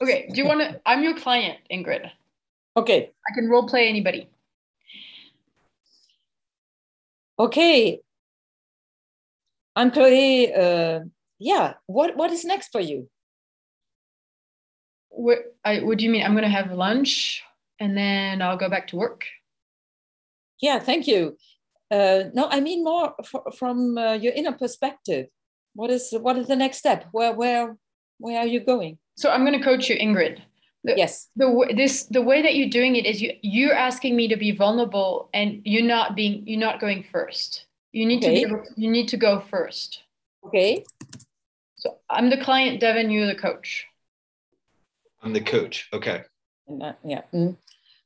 Okay, do you want to? I'm your client, Ingrid. Okay. I can role play anybody. Okay. Anne-Chloé, uh, yeah, what, what is next for you? What, I, what do you mean? I'm going to have lunch and then I'll go back to work. Yeah, thank you. Uh, no, I mean more f- from uh, your inner perspective. What is what is the next step? Where where where are you going? So I'm going to coach you, Ingrid. The, Yes. the this the way that you're doing it is you you're asking me to be vulnerable and you're not being you're not going first. You need to be Okay. able- you need to go first. Okay. So I'm the client, Devin. You're the coach. I'm the coach. Okay. Uh, yeah. mm.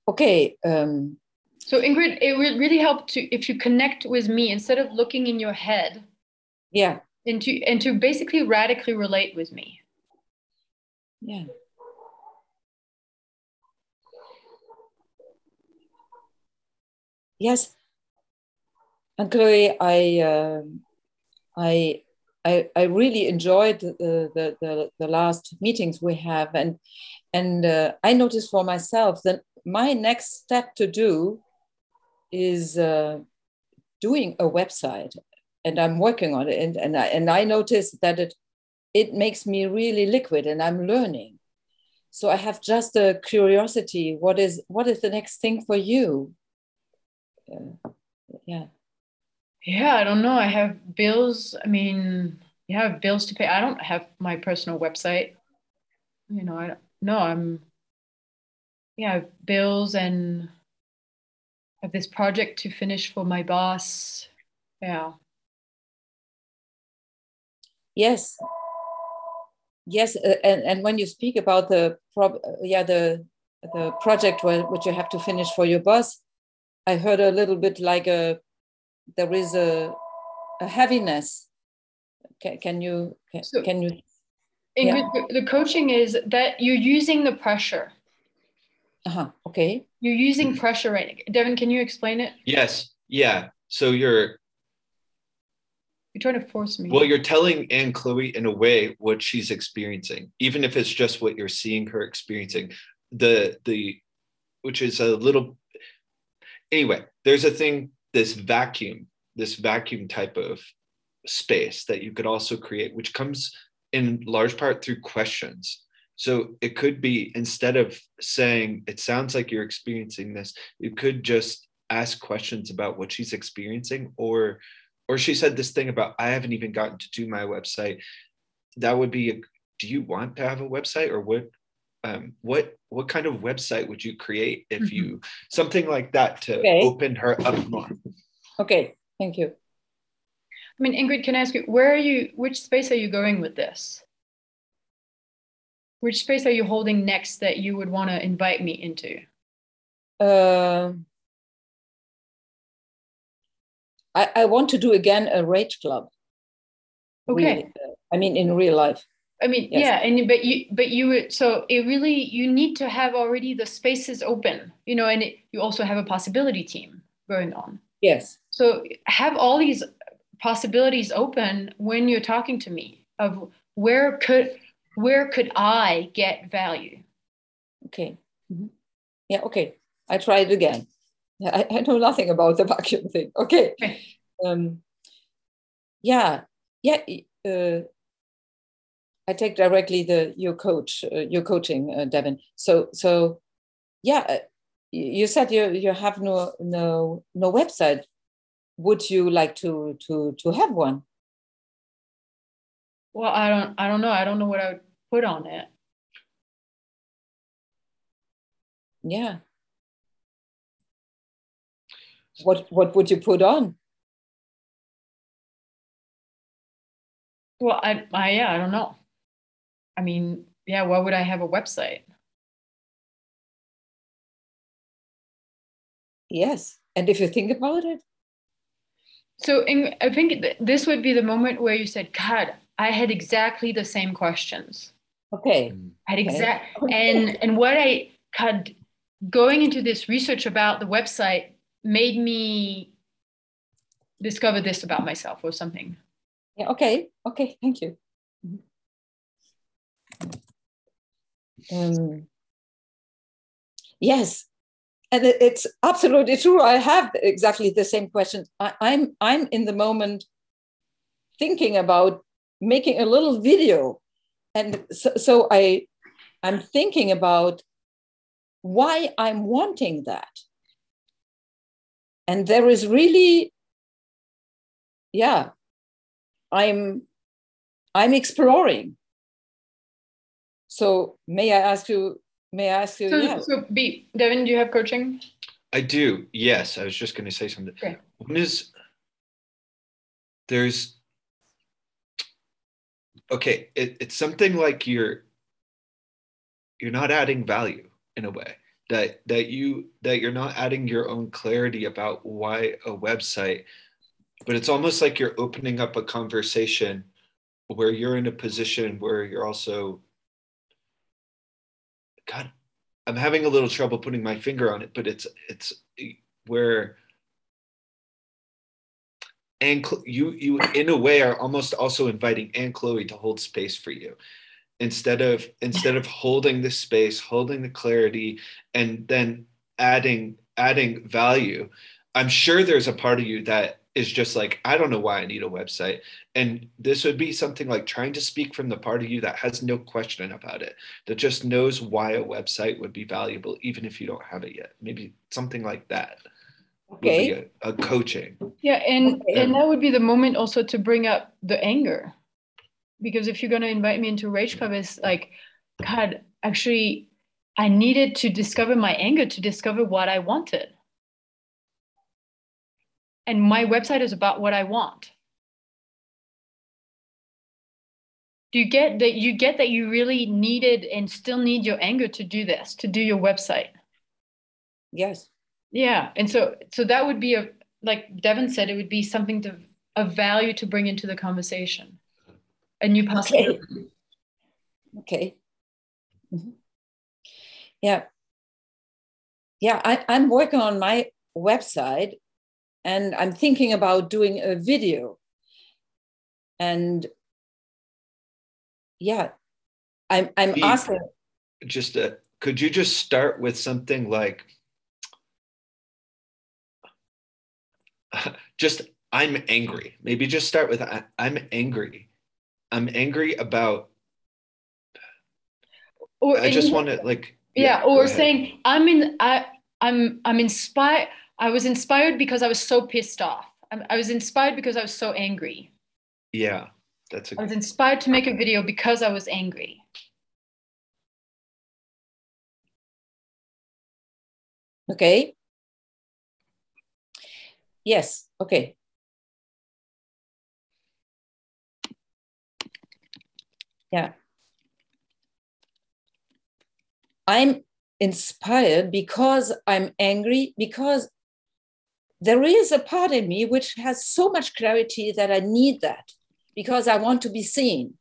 Okay. Um, So Ingrid, it would really help to if you connect with me instead of looking in your head yeah. and to and to basically radically relate with me. Yeah. Yes. Anne Chloe, I, um I, I, I really enjoyed the, the, the, the last meetings we have, and and uh, I noticed for myself that my next step to do is uh, doing a website, and I'm working on it, and and I, and I noticed that it it makes me really liquid, and I'm learning so i have just a curiosity what is what is the next thing for you Uh, yeah Yeah, I don't know. I have bills. I mean, you have bills to pay. I don't have my personal website. You know, I no, I'm yeah, bills and have this project to finish for my boss. Yeah. yes yes uh, and and when you speak about the prob- uh, yeah the the project where, which you have to finish for your boss i heard a little bit like a there is a a heaviness can, can you can, So- can you Ingrid, the, the coaching is that you're using the pressure. Uh-huh okay You're using pressure right Devin, can you explain it? Yes. Yeah. So you're You're trying to force me. well, you're telling Anne Chloe in a way what she's experiencing, even if it's just what you're seeing her experiencing. The the which is a little anyway, there's a thing, this vacuum, this vacuum type of space that you could also create, which comes in large part through questions. So it could be instead of saying, it sounds like you're experiencing this, you could just ask questions about what she's experiencing or or she said this thing about i haven't even gotten to do my website that would be a, do you want to have a website or what um, what what kind of website would you create if you something like that to Okay. open her up more okay thank you I mean, Ingrid, can I ask you, where are you, which space are you going with this? Which space are you holding next that you would want to invite me into? Uh, I, I want to do again a rage club. Okay. Really. I mean, in real life. I mean, Yes. yeah, and but you but you would so it really you need to have already the spaces open, you know, and it, you also have a possibility team going on. Yes. So have all these possibilities open when you're talking to me of where could where could I get value? Okay. Mhm. Yeah. Okay. I try it again. Yeah, I, I know nothing about the vacuum thing. Okay. Okay. Um, yeah. Yeah. Uh, I take directly the your coach, uh, your coaching, uh, Devin. So so, yeah. uh, You said you you have no no no website. Would you like to to to have one? Well, I don't I don't know. I don't know what I would put on it. Yeah. What what would you put on? Well, I, I yeah, I don't know. I mean, yeah, why would I have a website? Yes. And if you think about it, So in, I think th- this would be the moment where you said, God, I had exactly the same questions. Okay. I had Okay. exact and and what I had going into this research about the website made me discover this about myself or something. Yeah, okay. Okay, thank you. Mhm. Um, yes. And it's absolutely true. I have exactly the same question. I, I'm I'm in the moment thinking about making a little video. And so, so I I'm thinking about why I'm wanting that. And there is really, yeah, I'm I'm exploring. So may I ask you? May I ask you? So, yeah. so B, Devin, do you have coaching? I do. Yes, I was just going to say something. Okay. One is there's okay. It, it's something like you're you're not adding value in a way that that you that you're not adding your own clarity about why a website, but it's almost like you're opening up a conversation where you're in a position where you're also God, I'm having a little trouble putting my finger on it, but it's it's where and you you in a way are almost also inviting Anne Chloe to hold space for you instead of instead of holding the space, holding the clarity, and then adding adding value. I'm sure there's a part of you that is just like, I don't know why I need a website. And this would be something like trying to speak from the part of you that has no question about it, that just knows why a website would be valuable, even if you don't have it yet. Maybe something like that would be Okay. a, a coaching. Yeah, and Okay. and that would be the moment also to bring up the anger, because if you're gonna invite me into Rage Club, it's like, God, actually, I needed to discover my anger to discover what I wanted, and my website is about what I want. Do you get that? You get that you really needed and still need your anger to do this, to do your website. Yes. Yeah, and so so that would be a like Devin said, it would be something to of value to bring into the conversation, a new possibility. Okay. Mhm. Yeah. Yeah, I, I'm working on my website and I'm thinking about doing a video. And yeah, I'm I'm Be- asking Just a, could you just start with something like just I'm angry. Maybe just start with I, I'm angry. I'm angry about Or I just want to like yeah, go or ahead. saying I'm in I I'm I'm inspired. I was inspired because I was so pissed off. I, I was inspired because I was so angry. yeah, that's a I was inspired to make a video because I was angry. Okay. Yes. Okay. Yeah. I'm inspired because I'm angry, because there is a part in me which has so much clarity that I need that because I want to be seen.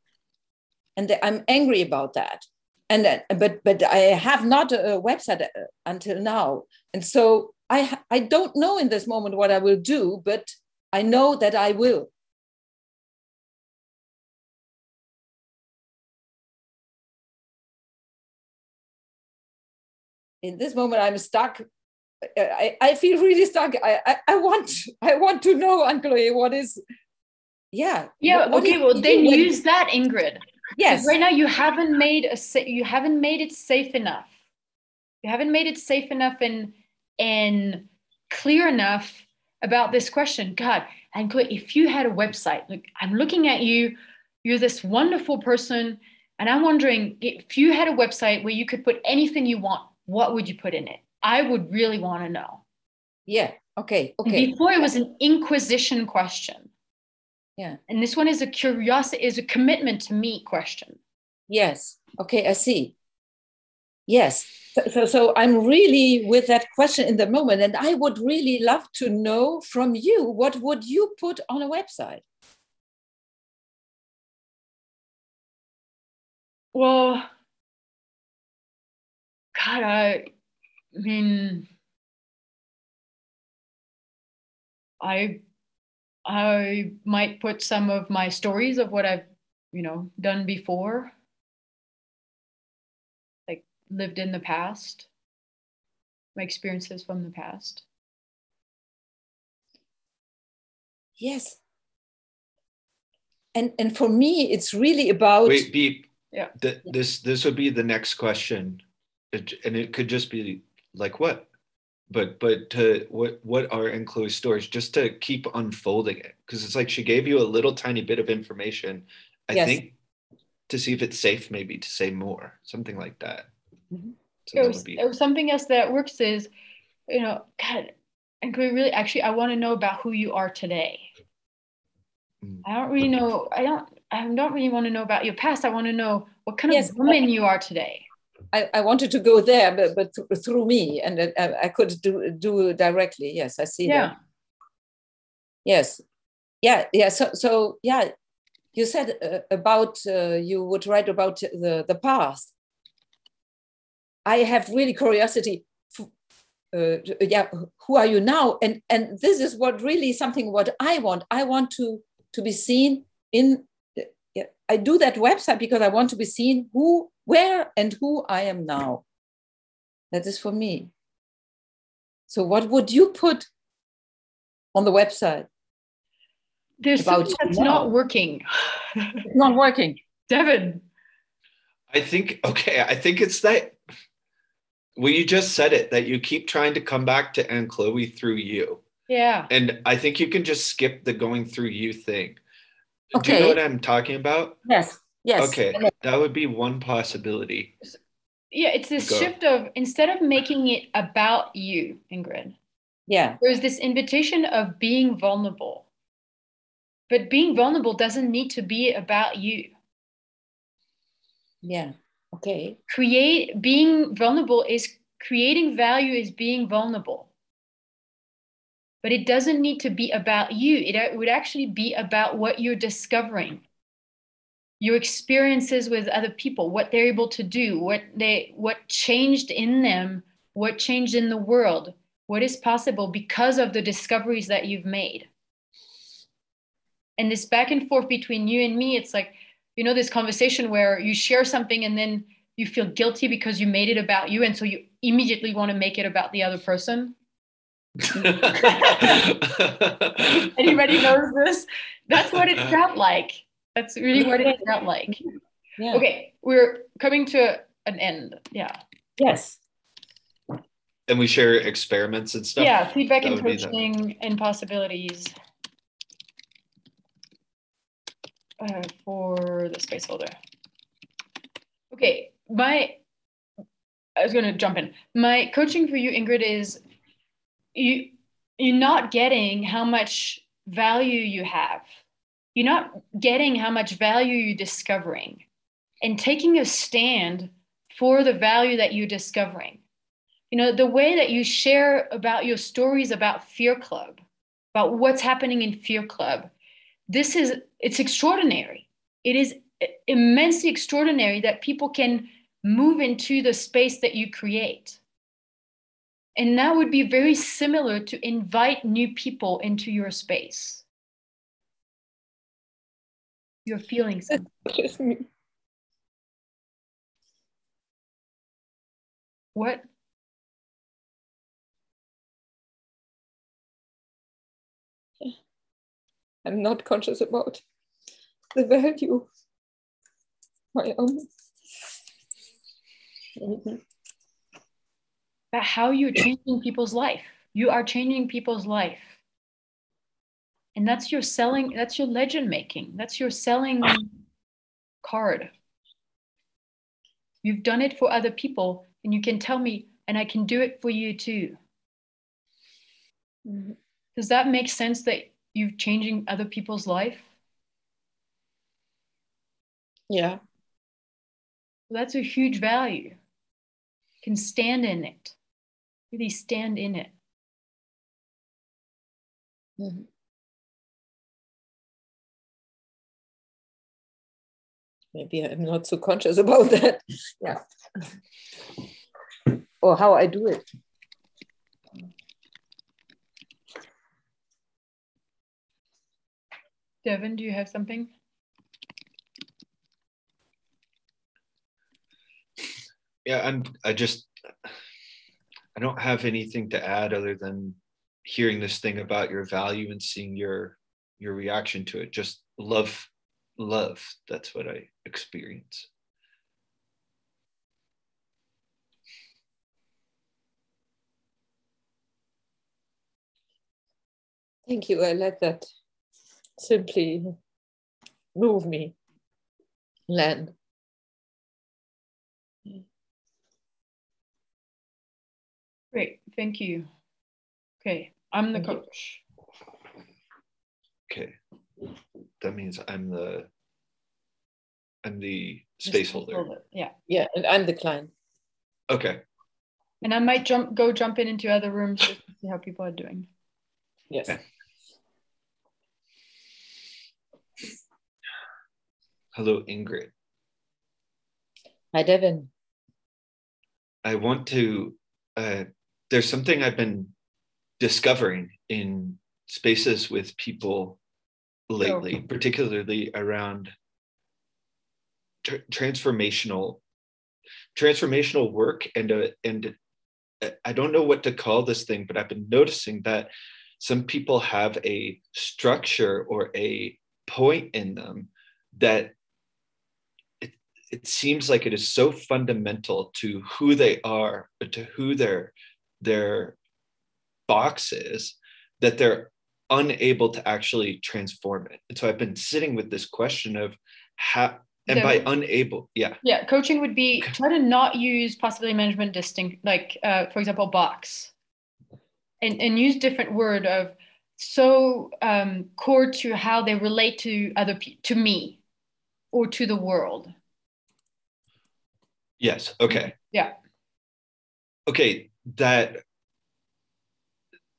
And I'm angry about that. And but but I have not a website uh, until now. And so I I don't know in this moment what I will do, but I know that I will. in this moment i'm stuck I, I feel really stuck. I, I, I want I want to know, Uncle what is yeah. Yeah, what okay, well then when, use that, Ingrid. Yes. Right now you haven't made a you haven't made it safe enough. You haven't made it safe enough and and clear enough about this question. God, and if you had a website, look, I'm looking at you, you're this wonderful person, and I'm wondering if you had a website where you could put anything you want what would you put in it? I would really want to know. Yeah. Okay. Okay. Before it was an inquisition question. Yeah. And this one is a curiosity, is a commitment to me question. Yes. Okay. I see. Yes. So, so, I'm really with that question in the moment, and I would really love to know from you what would you put on a website? Well, God, I, mean, I I might put some of my stories of what I've, you know, done before, lived in the past, my experiences from the past. Yes. And and for me, it's really about wait, beep. Yeah. The, this this would be the next question it, and it could just be like what but but to what what are enclosed stories just to keep unfolding it because it's like she gave you a little tiny bit of information i yes. think to see if it's safe maybe to say more something like that mm-hmm. so it, was, be... it was something else that works is you know god and we really actually i want to know about who you are today mm. i don't really know i don't i don't really want to know about your past i want to know what kind yes, of woman you are today I, I wanted to go there, but, but th- through me, and I, I could do do directly. Yes, I see yeah. that. Yes, yeah, yeah. So, so yeah, you said uh, about uh, you would write about the the past. I have really curiosity. Uh, yeah, who are you now? And and this is what really something what I want. I want to to be seen in. I do that website because I want to be seen who where and who I am now. That is for me. So, what would you put on the website? There's something that's not working. it's not working. Devin. I think, okay, I think it's that well, you just said it that you keep trying to come back to Anne Chloe through you. Yeah. And I think you can just skip the going through you thing. Okay. Do you know what I'm talking about? Yes. Yes. Okay, that would be one possibility. Yeah, it's this Go. shift of instead of making it about you, Ingrid. Yeah. There's this invitation of being vulnerable. But being vulnerable doesn't need to be about you. Yeah. Okay. Create being vulnerable is creating value is being vulnerable. But it doesn't need to be about you. It would actually be about what you're discovering your experiences with other people what they're able to do what they what changed in them what changed in the world what is possible because of the discoveries that you've made and this back and forth between you and me it's like you know this conversation where you share something and then you feel guilty because you made it about you and so you immediately want to make it about the other person anybody knows this that's what it felt like that's really what it felt like. Yeah. Okay, we're coming to an end. Yeah. Yes. And we share experiments and stuff. Yeah, feedback that and coaching and possibilities uh, for the space holder. Okay, my I was to jump in. My coaching for you, Ingrid, is you you're not getting how much value you have you're not getting how much value you're discovering and taking a stand for the value that you're discovering. You know, the way that you share about your stories about Fear Club, about what's happening in Fear Club, this is, it's extraordinary. It is immensely extraordinary that people can move into the space that you create. And that would be very similar to invite new people into your space. You're feeling something. What? I'm not conscious about the value my own. But how you're changing people's life. You are changing people's life. And that's your selling, that's your legend making. That's your selling card. You've done it for other people, and you can tell me, and I can do it for you too. Mm-hmm. Does that make sense that you're changing other people's life? Yeah. Well, that's a huge value. You can stand in it, really stand in it. Mm-hmm. Maybe I'm not so conscious about that. yeah. or how I do it. Devin, do you have something? yeah i'm i just i don't have anything to add other than hearing this thing about your value and seeing your your reaction to it. Just love love. That's what i experience. Thank you. I let that simply move me land Great, thank you. Okay, I'm the coach. Okay, that means I'm the I'm the space holder. Yeah. Yeah, and I'm the client. Okay. And I might jump go jump in into other rooms just to see how people are doing. Yes. Okay. Hello, Ingrid. Hi, Devin. I want to uh, there's something I've been discovering in spaces with people lately, oh. particularly around tr- transformational transformational work and uh, and uh, I don't know what to call this thing, but I've been noticing that some people have a structure or a point in them that it, seems like it is so fundamental to who they are, to who they're their boxes that they're unable to actually transform it. And so I've been sitting with this question of how and by unable, yeah. Yeah, coaching would be try to not use possibility management distinct, like uh, for example, box, and and use different word of so um, core to how they relate to other people, to me, or to the world. Yes. Okay. Yeah. Okay that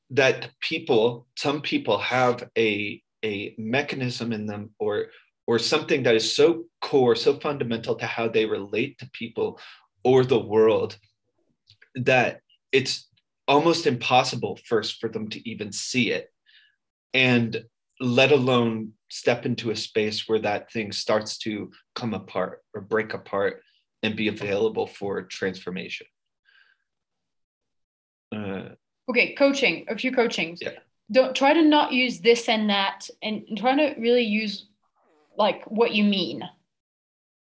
that people some people have a a mechanism in them or or something that is so core so fundamental to how they relate to people or the world that it's almost impossible first for them to even see it and let alone step into a space where that thing starts to come apart or break apart and be available for transformation. Uh, okay coaching a few coachings. Yeah. don't try to not use this and that and try to really use like what you mean.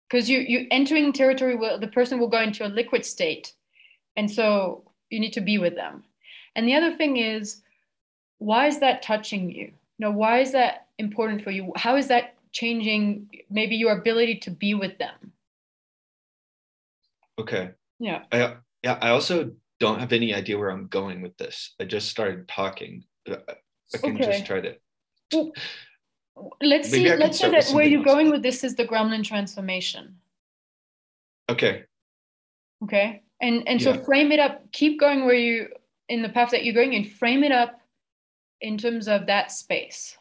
Because you you entering territory where the person will go into a liquid state and so you need to be with them. And the other thing is why is that touching you? You know why is that important for you? How is that changing maybe your ability to be with them okay yeah i yeah i also don't have any idea where I'm going with this. I just started talking. I can okay. just try to. let's see. Let's say that where you're else. going with this is the gremlin transformation. Okay. Okay. And and so frame it up, keep going where you in the path that you're going and frame it up in terms of that space.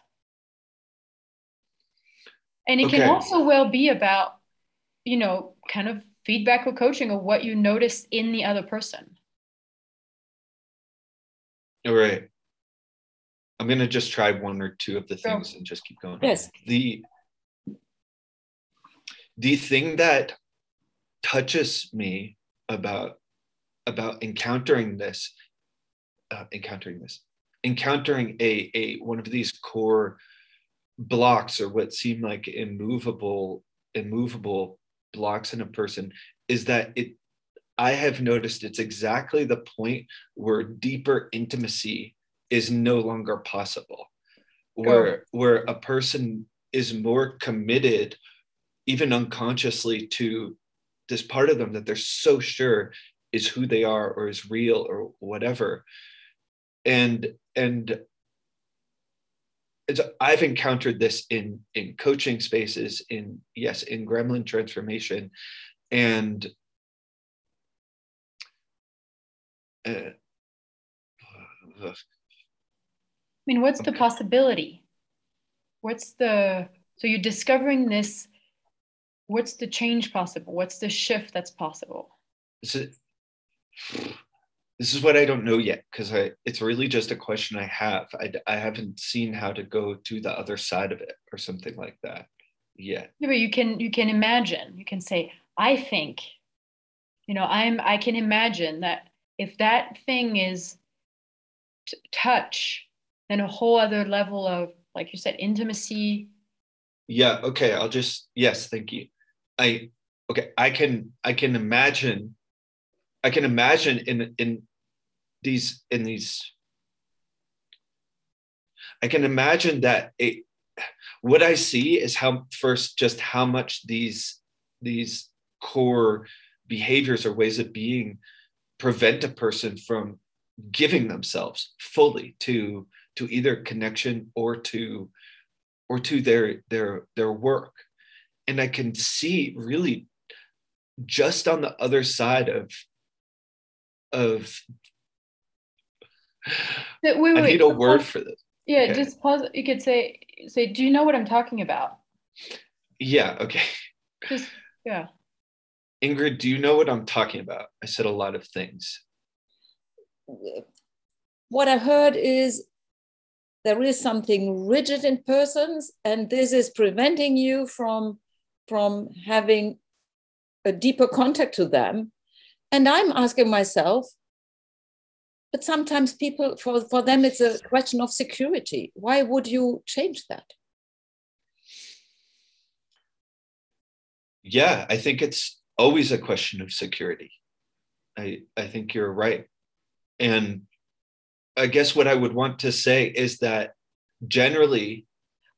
And it can also well be about, you know, kind of feedback or coaching of what you noticed in the other person. All right. I'm gonna just try one or two of the Go. things and just keep going. Yes. The the thing that touches me about about encountering this, uh, encountering this, encountering a a one of these core blocks or what seem like immovable immovable blocks in a person is that it I have noticed it's exactly the point where deeper intimacy is no longer possible. Where where a person is more committed, even unconsciously, to this part of them that they're so sure is who they are or is real or whatever. And and I've encountered this in in coaching spaces, in yes, in Gremlin transformation, and uh, I mean, what's the possibility? What's the so you're discovering this? What's the change possible? What's the shift that's possible? This is what I don't know yet because I it's really just a question I have. I, I haven't seen how to go to the other side of it or something like that yet. Yeah, but you can you can imagine. You can say, I think, you know, I'm I can imagine that if that thing is t- touch, then a whole other level of, like you said, intimacy. Yeah, okay, I'll just yes, thank you. I okay, I can I can imagine I can imagine in in these in these I can imagine that it what I see is how first just how much these these core behaviors or ways of being prevent a person from giving themselves fully to to either connection or to or to their their their work. And i can see really just on the other side of of Wait, wait, i need a word pause- for this Yeah, Okay. just pause. You could say say, do you know what I'm talking about? yeah okay Just yeah. ingrid do you know what i'm talking about i said a lot of things what I heard is there is something rigid in persons, and this is preventing you from from having a deeper contact to them. And I'm asking myself, but sometimes people for, for them it's a question of security. Why would you change that? yeah i think it's always a question of security i i think you're right and i guess what i would want to say is that generally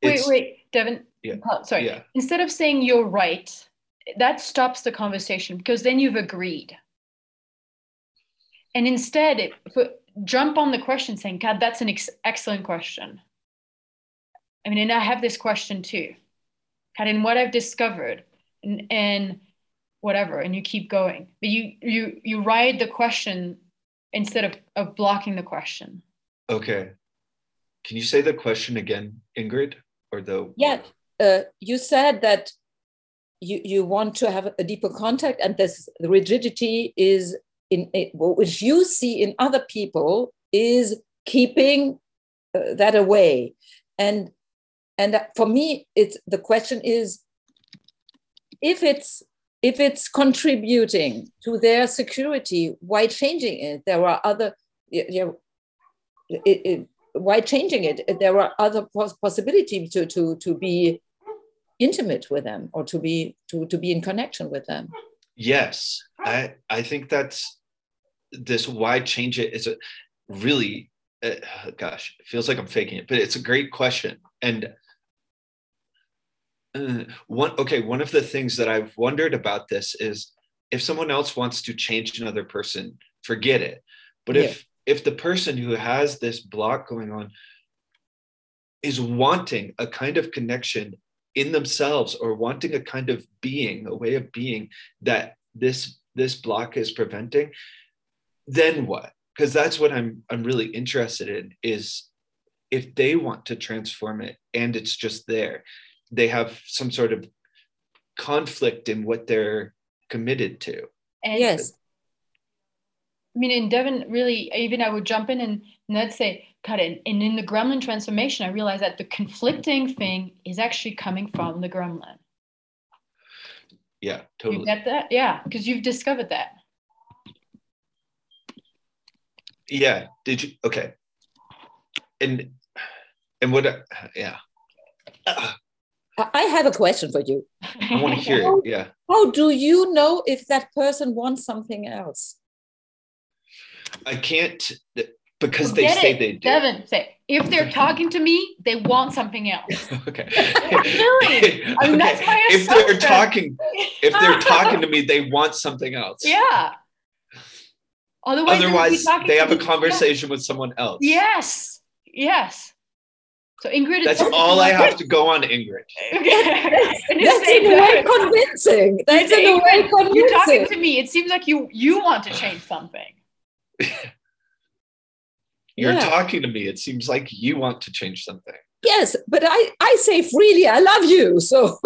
Wait, wait, Devin. Yeah, pa- Sorry. yeah. Instead of saying you're right, that stops the conversation because then you've agreed. And instead, it, put, jump on the question saying, God, that's an ex- excellent question. I mean, and I have this question too. God, and what I've discovered and, and whatever, and you keep going. But you you you ride the question instead of, of blocking the question. Okay. Can you say the question again, Ingrid? Or the Yeah, uh, you said that you, you want to have a deeper contact, and this rigidity is in it, which you see in other people is keeping uh, that away, and and for me, it's the question is if it's if it's contributing to their security, why changing it? There are other you know, it, it, why changing it? There are other pos- possibilities to, to, to be intimate with them or to be to, to be in connection with them. Yes, I I think that's this why change it is a really uh, gosh, it feels like I'm faking it, but it's a great question. And uh, one okay, one of the things that I've wondered about this is if someone else wants to change another person, forget it. But if if the person who has this block going on is wanting a kind of connection in themselves or wanting a kind of being, a way of being that this this block is preventing, then what? Because that's what I'm I'm really interested in is if they want to transform it and it's just there, they have some sort of conflict in what they're committed to. And Yes. I mean, in Devin, really, even I would jump in and, and let's say, cut it. And in the gremlin transformation, I realized that the conflicting thing is actually coming from the gremlin. Yeah, You totally. get that? Yeah, because you've discovered that. Yeah. Did you? Okay. And and what? Yeah. I I have a question for you. I want to hear it. Yeah. How do you know if that person wants something else? I can't because they say it, they do. Devin, say, if they're talking to me, they want something else. Okay. Really? I mean, that's my if they're talking, if they're talking to me, they want something else. Yeah. Otherwise, they Otherwise, talking they have a conversation with someone else. Yes. Yes. So Ingrid That's all I have to go on, Ingrid. Okay. That's in a way convincing. That's in a way convincing. You're talking to me. It seems like you you want to change something. You're Yeah. talking to me. It seems like you want to change something. Yes, but I, I say freely, I love you. So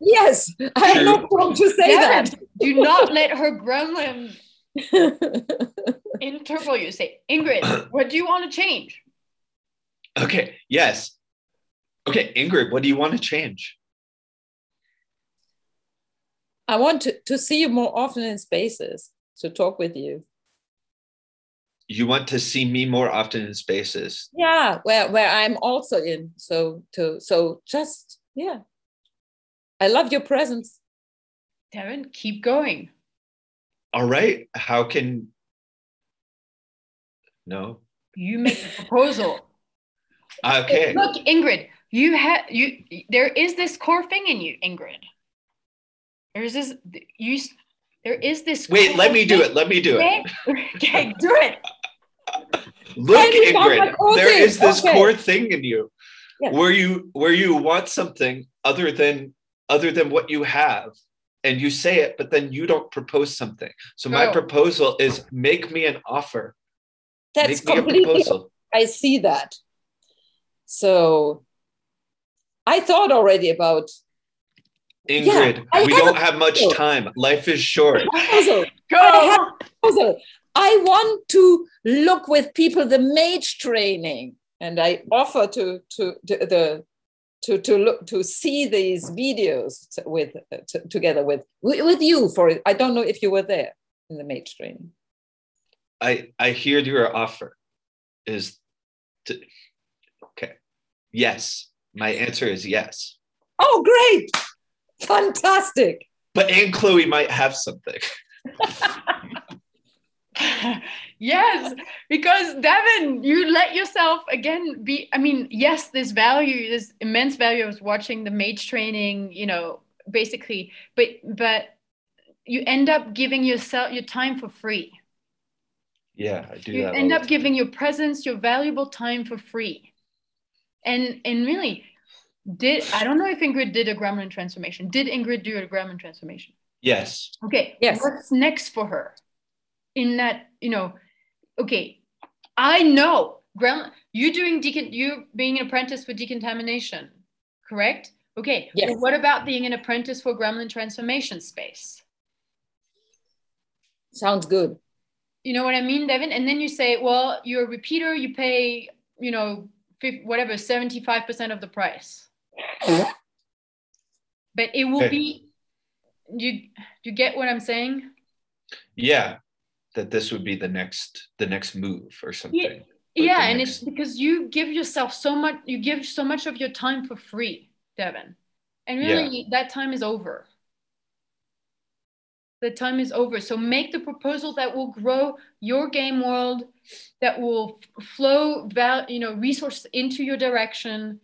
yes, I have no True. problem to say that. do not let her gremlin that. interpret you. Say, Ingrid, what do you want to change? Okay. Yes. Okay, Ingrid, what do you want to change? I want to, to see you more often in spaces, to talk with you. You want to see me more often in spaces. Yeah, where, where I'm also in. So to so just yeah. I love your presence. Devin, keep going. All right. How can no? You make a proposal. Okay. Look, Ingrid, you have you. There is this core thing in you, Ingrid. There is this. You. There is this. Wait, let me do it. Let me do it. Okay, okay, do it. Look, Tell me about Ingrid, there thing. is this Okay. core thing in you Yeah. where you where you want something other than other than what you have. And you say it, but then you don't propose something. So my Oh. proposal is make me an offer. That's make me a completely proposal. I see that. So I thought already about Ingrid, I we don't have much time. Life is short. proposal. Go. I proposal. I want to look with people the mage training, and I offer to to, to the to to look to see these videos with together with with you for I don't know if you were there in the mage training. I I hear your offer is to, okay. Yes. My answer is yes. Oh, great! Fantastic! But Anne Chloe might have something. yes, because Devin, you let yourself again be. I mean, yes, this value, this immense value of watching the mage training, you know, basically, but but you end up giving yourself your time for free. Yeah, I do that. you that. end up giving your presence, your valuable time for free. And and really, did I don't know if Ingrid did a Gremlin transformation. Did Ingrid do a Gremlin transformation? Yes. Okay. Yes. What's next for her? In that, you know, okay, I know gremlin. you're doing decon. You being an apprentice for decontamination, correct? Okay. Yes. Well, what about being an apprentice for gremlin transformation space? Sounds good. You know what I mean, Devin? And then you say, well, you're a repeater. You pay, you know, whatever, seventy-five percent of the price. But it will Okay. be. You you get what I'm saying? Yeah. That this would be the next the next move or something. Like yeah and next- it's because you give yourself so much you give so much of your time for free devin. And really that time is over. The time is over. So make the proposal that will grow your game world that will flow val- you know resources into your direction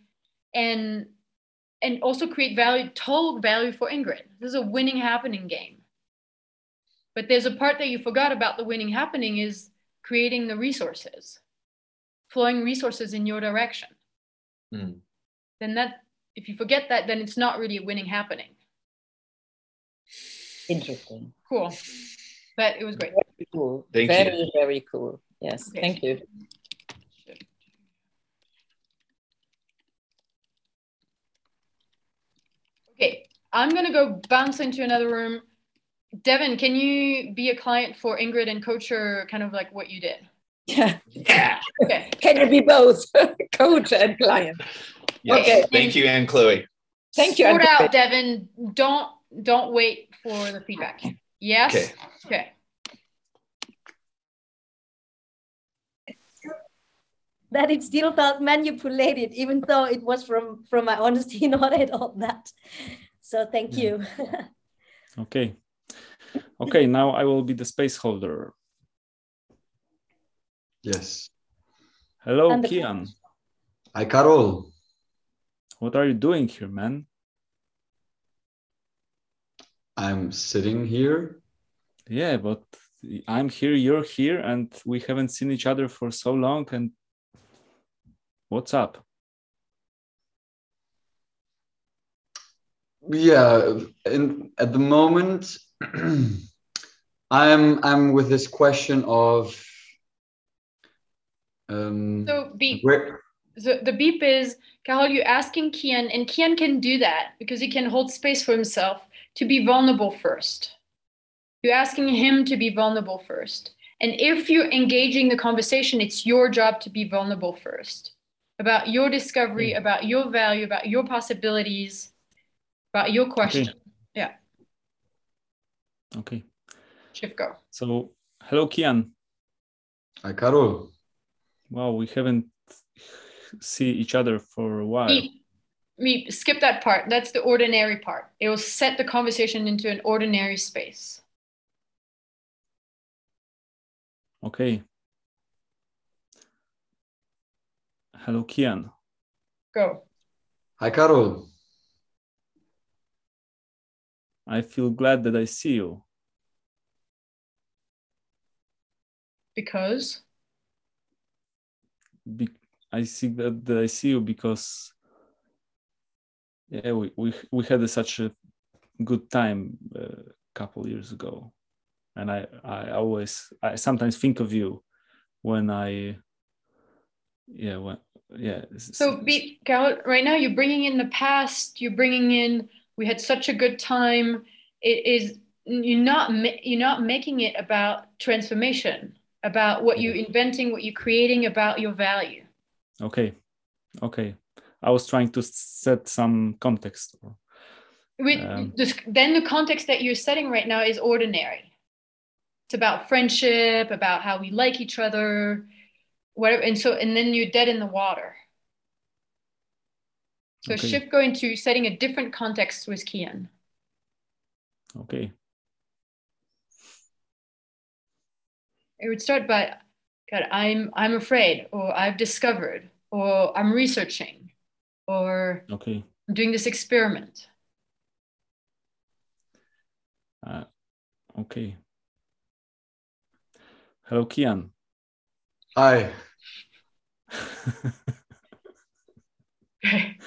and and also create value total value for ingrid. This is a winning happening game but there's a part that you forgot about the winning happening is creating the resources flowing resources in your direction Mm. then that if you forget that then it's not really a winning happening Interesting. Cool. But it was great. Very cool. Thank very, you. very cool. Yes, Okay. thank you. Okay, I'm gonna go bounce into another room. Devin, can you be a client for Ingrid and coach her kind of like what you did? Yeah. Okay. Can you be both coach and client? Yes. Okay. Thank you, Anne Chloe. Thank you. Sort Andrea. out, Devin. Don't don't wait for the feedback. Yes. Okay. Okay. that it still felt manipulated, even though it was from from my honesty, not at all that. So thank Yeah. you. Okay. Okay, now I will be the space holder. Yes. Hello, And Kian. Hi, Carol. What are you doing here, man? I'm sitting here. Yeah, but I'm here, you're here, and we haven't seen each other for so long. And what's up? Yeah, in at the moment, I'm I'm with this question of um, So beep. So the beep is Carol, you're asking Kian, and Kian can do that because he can hold space for himself to be vulnerable first. You're asking him to be vulnerable first. And if you're engaging the conversation, it's your job to be vulnerable first about your discovery, about your value, about your possibilities, about your question. Yeah, Okay. shift go. So, hello, Kian. Hi, Carol. Wow, we haven't see each other for a while. Beep. Beep. Skip that part. That's the ordinary part. It will set the conversation into an ordinary space. Okay. Hello, Kian. Go. Hi, Carol. I feel glad that I see you. Because Be- I see that, that I see you because yeah, we we, we had a, such a good time a couple years ago, and I I always I sometimes think of you when I yeah when yeah So, be, right now you're bringing in the past. You're bringing in. We had such a good time. It is you're not you're not making it about transformation, about what you're inventing, what you're creating, about your value. okay okay I was trying to set some context. With Um, this, then the context that you're setting right now is ordinary. It's about friendship, about how we like each other, whatever. And so, and then you're dead in the water. So Okay. shift going to setting a different context with Kian. Okay. It would start by, God, I'm I'm afraid, or I've discovered, or I'm researching, or Okay. I'm doing this experiment. Uh, okay. Hello, Kian. Hi. Okay.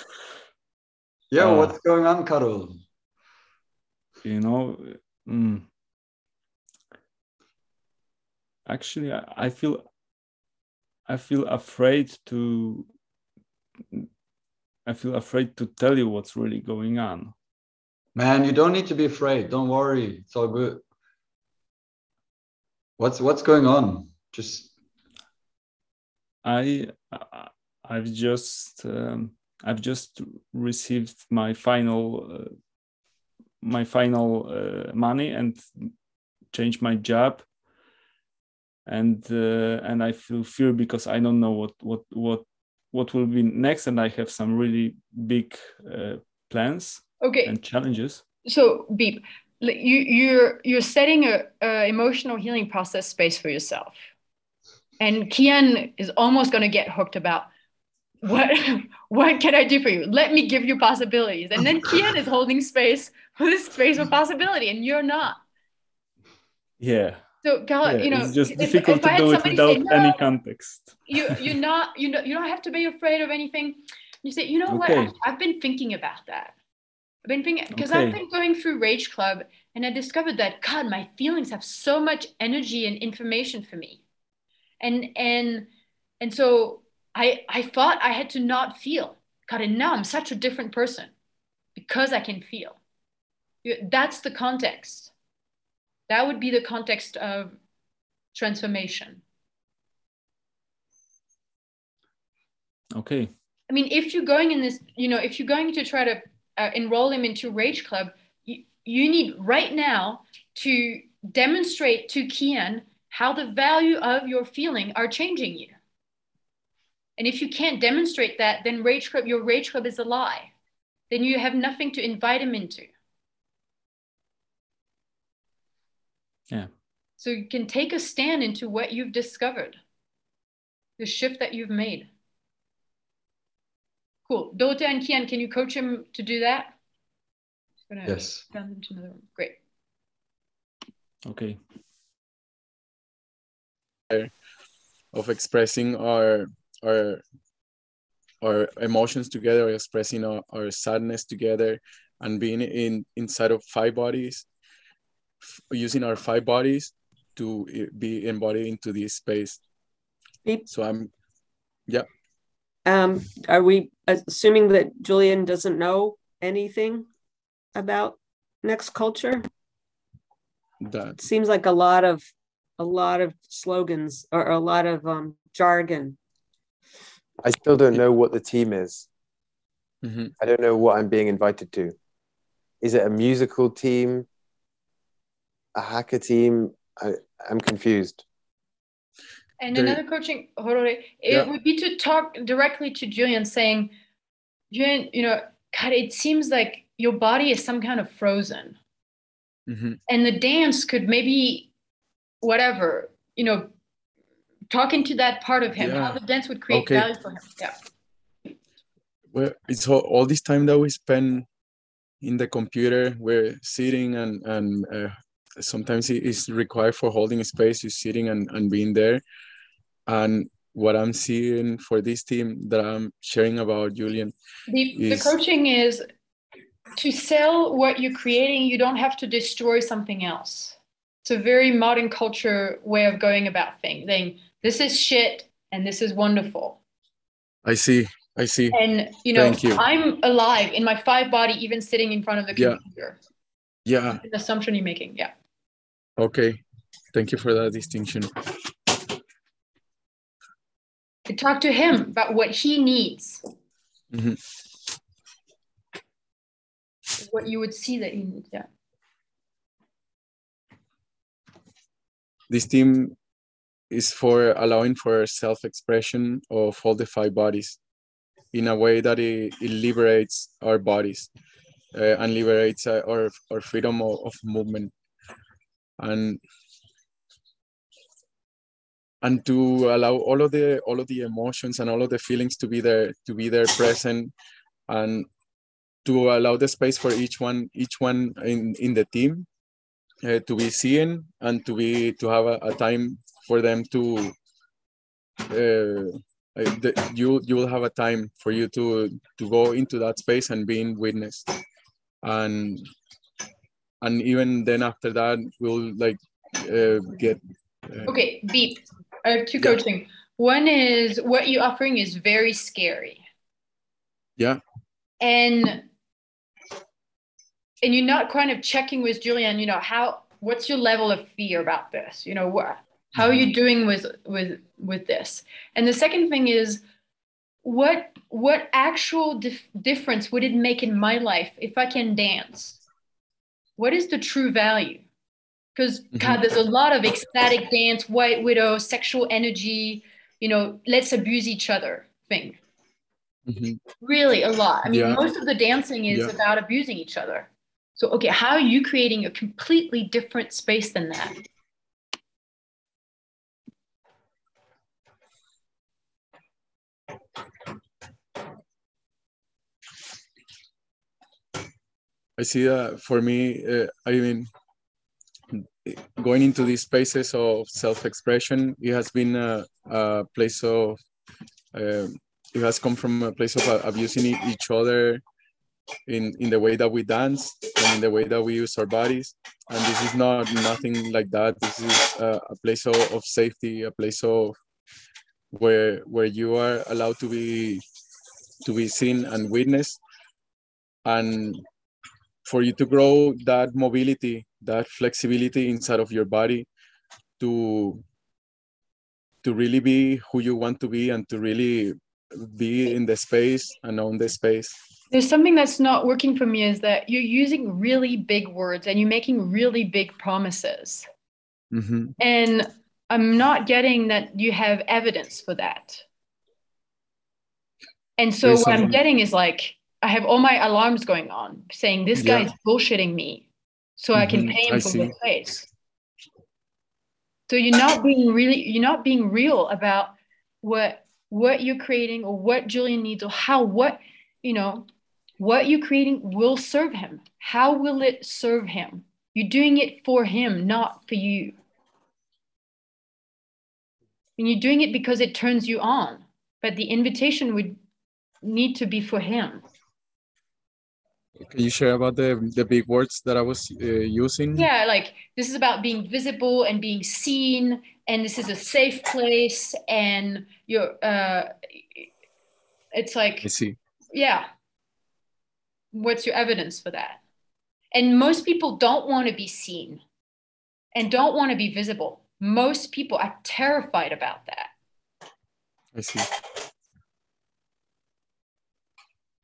Yeah, Uh, what's going on, Carol? you know, mm, actually, I, I feel I feel afraid to I feel afraid to tell you what's really going on. Man, you don't need to be afraid. Don't worry. It's all good. What's what's going on? Just I I- I've just um, I've just received my final uh, my final uh, money and changed my job and uh, and I feel fear because I don't know what what what what will be next and I have some really big uh, plans Okay. and challenges. so beep you you're you're setting a, a emotional healing process space for yourself and kian is almost going to get hooked about what what can i do for you let me give you possibilities and then kian is holding space for this space of possibility and you're not Yeah, so Carla, yeah, you know it's just if- difficult if to do it without say, any context. you you're not you know you don't have to be afraid of anything you say you know Okay. what I, i've been thinking about that I've been thinking because Okay. I've been going through Rage Club and I discovered that God, my feelings have so much energy and information for me. And and and so I I thought I had to not feel. God, and now I'm such a different person because I can feel. That's the context. That would be the context of transformation. Okay. I mean, if you're going in this, you know, if you're going to try to uh, enroll him into Rage Club, you, you need right now to demonstrate to Kian how the value of your feeling are changing you. And if you can't demonstrate that, then Rage Club, your Rage Club is a lie. Then you have nothing to invite him into. Yeah. So you can take a stand into what you've discovered, the shift that you've made. Cool. Dota and Kian, can you coach him to do that? Yes. send another room. Great. Okay. of expressing our our our emotions together, expressing our, our sadness together, and being in inside of five bodies, using our five bodies to be embodied into this space. So I'm yeah. Um, are we assuming that Julian doesn't know anything about next culture? that Seems like a lot of a lot of slogans or a lot of um, jargon. I still don't know what the team is. Mhm. I don't know what I'm being invited to. Is it a musical team? A hacker team? I, I'm confused. And There- another coaching, Horore, it Yeah. would be to talk directly to Julian, saying, Julian, you know, God, it seems like your body is some kind of frozen. Mhm. And the dance could maybe, whatever, you know, talking to that part of him, how the dance would create Okay. value for him. Yeah. well, it's all, all this time that we spend in the computer, we're sitting and and uh, sometimes it is required for holding space, You're sitting and, and being there. And what I'm seeing for this team that I'm sharing about Julian, The, the coaching is to sell what you're creating, you don't have to destroy something else. It's a very modern culture way of going about things. Saying this is shit and this is wonderful. I see, I see. And you know, you. I'm alive in my five body, even sitting in front of the Yeah. computer. Yeah, An assumption you're making. Yeah. okay. Thank you for that distinction. To talk to him about what he needs, Mhm. what you would see that he needs. Yeah. This team is for allowing for self-expression of all the five bodies in a way that it, it liberates our bodies uh, and liberates uh, our, our freedom of, of movement. And and to allow all of the all of the emotions and all of the feelings to be there to be there present and to allow the space for each one each one in in the team uh, to be seen and to be to have a, a time for them to uh, uh, the, you you will have a time for you to to go into that space and being witnessed and and even then after that we'll like uh, get uh, Okay, beep. I have two Yeah. coaching. One is what you're offering is very scary. yeah And and you're not kind of checking with Julian, you know, how what's your level of fear about this? You know, what how are you doing with with with this? And the second thing is what what actual dif- difference would it make in my life if I can dance? What is the true value? Because God, there's a lot of ecstatic dance, white widow, sexual energy, you know, let's abuse each other thing. mhm. Really, a lot. I mean, Yeah. most of the dancing is Yeah. about abusing each other. So, okay, how are you creating a completely different space than that? I see that for me, uh, I mean, going into these spaces of self-expression, it has been a, a place of, um it has come from a place of uh, abusing each other in in the way that we dance and in the way that we use our bodies. And this is not nothing like that. This is a, a place of, of safety a place of where where you are allowed to be to be seen and witnessed. And for you to grow that mobility that flexibility inside of your body to to really be who you want to be and to really be in the space and own the space there's something that's not working for me is that you're using really big words and you're making really big promises mm-hmm. and i'm not getting that you have evidence for that and so There's what i'm getting is like i have all my alarms going on saying this guy Yeah. is bullshitting me so i can Mhm, pay him I for see. the place so you're not being really you're not being real about what what you're creating or what julian needs or how what you know what you're creating will serve him. How will it serve him? You're doing it for him not for you. And you're doing it because it turns you on. But the invitation would need to be for him. Can you share about the the big words that i was uh, using? Yeah like this is about being visible and being seen and this is a safe place and you're uh it's like i see. Yeah what's your evidence for that and most people don't want to be seen and don't want to be visible most people are terrified about that i see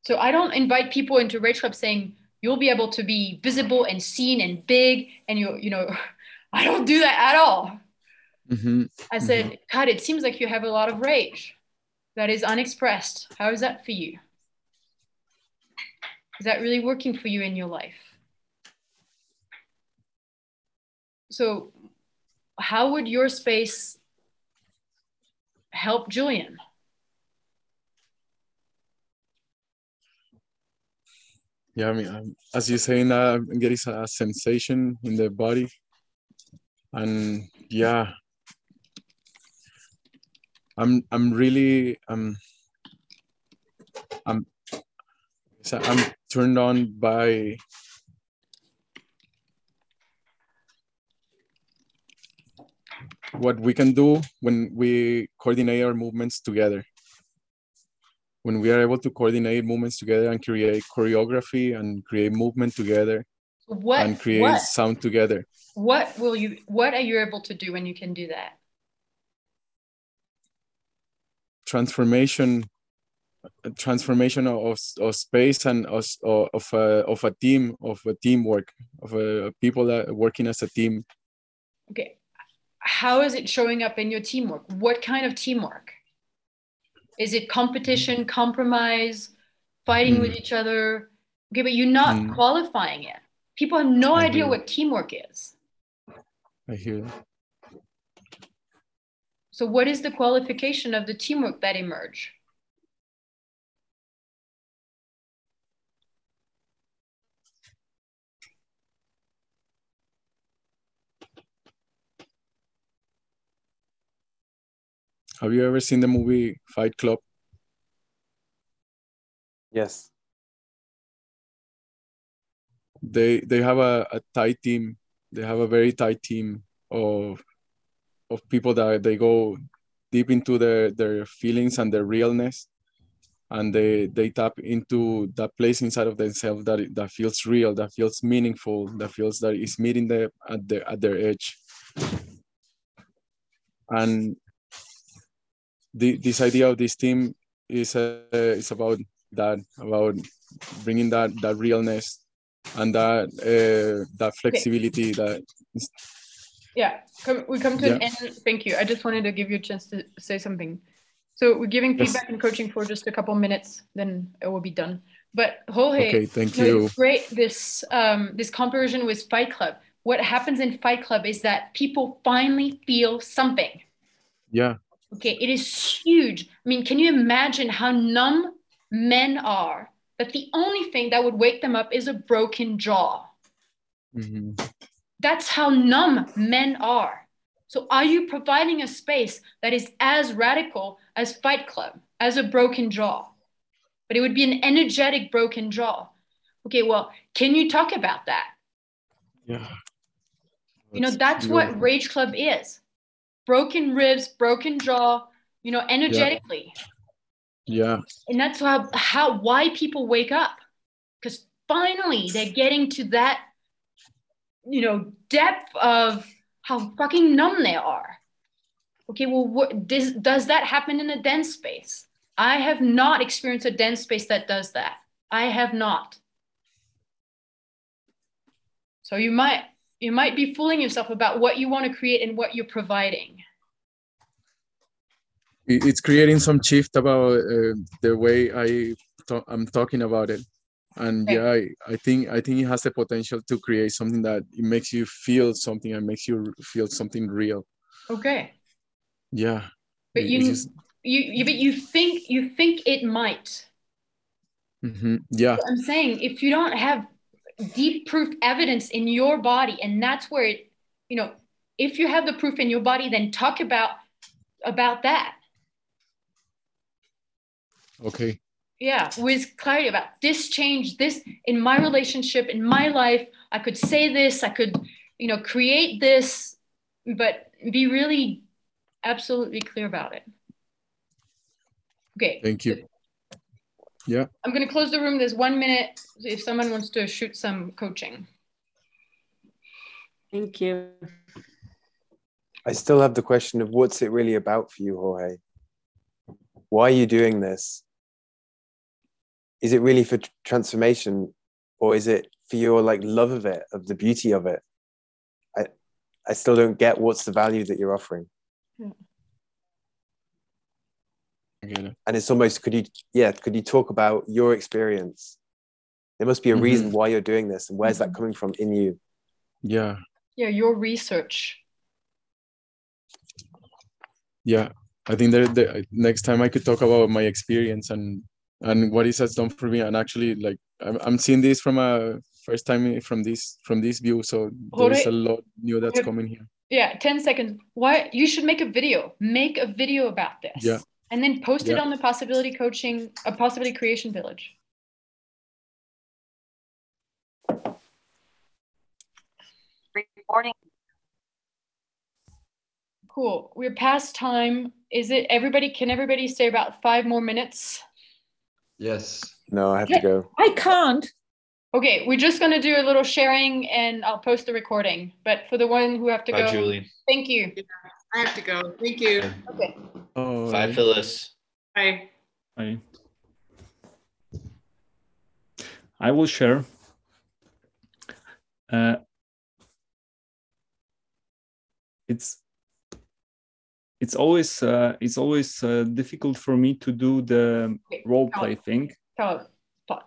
so i don't invite people into rage club saying you'll be able to be visible and seen and big and you you know i don't do that at all Mhm. I said, God, it seems like you have a lot of rage that is unexpressed. How is that for you? Is that really working for you in your life? So, how would your space help Julian? yeah i mean um, as you're saying uh, i'm getting a sensation in the body and yeah i'm i'm really um i'm so i'm turned on by what we can do when we coordinate our movements together. When we are able to coordinate movements together and create choreography and create movement together What and create what? sound together. What will you what are you able to do when you can do that? transformation transformation of, of space and of, of, a, of a team of a teamwork of a, people that are working as a team Okay. How is it showing up in your teamwork? What kind of teamwork? Is it competition, compromise, fighting with Mm. each other? Okay, but you're not Mm. qualifying it. People have no I idea what teamwork is. i hear that. So, what is the qualification of the teamwork that emerge? Have you ever seen the movie fight club? Yes. they they have a, a tight team. They have a very tight team of of people that they go deep into their their feelings and their realness and they they tap into that place inside of themselves that that feels real that feels meaningful that feels that is meeting them at the at their edge. And the, this idea of this team is uh, is about that about bringing that that realness and that uh, that flexibility that Yeah, come, we come to an end. Thank you. I just wanted to give you a chance to say something. So, we're giving Yes. feedback and coaching for just a couple minutes, then it will be done. But Jorge, Okay, thank you. It's great. This um, this comparison with Fight Club. What happens in Fight Club is that people finally feel something. yeah Okay, it is huge. I mean, can you imagine how numb men are? That the only thing that would wake them up is a broken jaw. Mhm. That's how numb men are. So, are you providing a space that is as radical as Fight Club, as a broken jaw? But it would be an energetic broken jaw. Okay, well, can you talk about that? Yeah. You know, that's what Rage Club is broken ribs, broken jaw, you know, energetically. Yeah. And that's how, how why people wake up. Because finally they're getting to that, you know, depth of how fucking numb they are. Okay, well, what does, does that happen in a dense space? I have not experienced a dense space that does that. I have not. So you might you might be fooling yourself about what you want to create and what you're providing. It's creating some shift about uh, the way I I'm talking about it, and Okay. yeah, I, I think I think it has the potential to create something that it makes you feel something and makes you feel something real. Okay. Yeah. But It- you just- you, you but you think you think it might. Mhm, Yeah. I'm saying if you don't have deep proof evidence in your body, and that's where it, you know, if you have the proof in your body, then talk about about that. Okay. Yeah, with clarity about this change, this in my relationship, in my life, I could say this, I could, you know, create this, but be really absolutely clear about it. Okay. Thank you. Yeah. I'm going to close the room. There's one minute if someone wants to shoot some coaching. Thank you. I still have the question of what's it really about for you, Jorge? Why are you doing this? Is it really for tr- transformation or is it for your like love of it, of the beauty of it? I I still don't get what's the value that you're offering. I get it. And it's almost could you yeah, could you talk about your experience? There must be a reason mm-hmm. why you're doing this and where's that mm-hmm. coming from in you? Yeah. Yeah, your research. Yeah. I think that the next time I could talk about my experience and and what it has done for me and actually like I'm, I'm seeing this from a first time from this from this view so there's a lot new that's coming here Yeah, 10 seconds. Why you should make a video. Make a video about this. Yeah. And then post it Yeah. on the possibility coaching, a possibility creation village. Recording. Cool. We're past time. Is it everybody? Can everybody stay about five more minutes? Yes. No, I have to go. I can't. Okay, we're just gonna do a little sharing and I'll post the recording. But for the one who have to Bye, go, Julie. thank you. I have to go. Thank you. Okay. oh Bye, Phyllis. Bye. I I will share. Uh, it's it's always uh, it's always uh, difficult for me to do the Okay, role Cal- play thing. Cal, pause.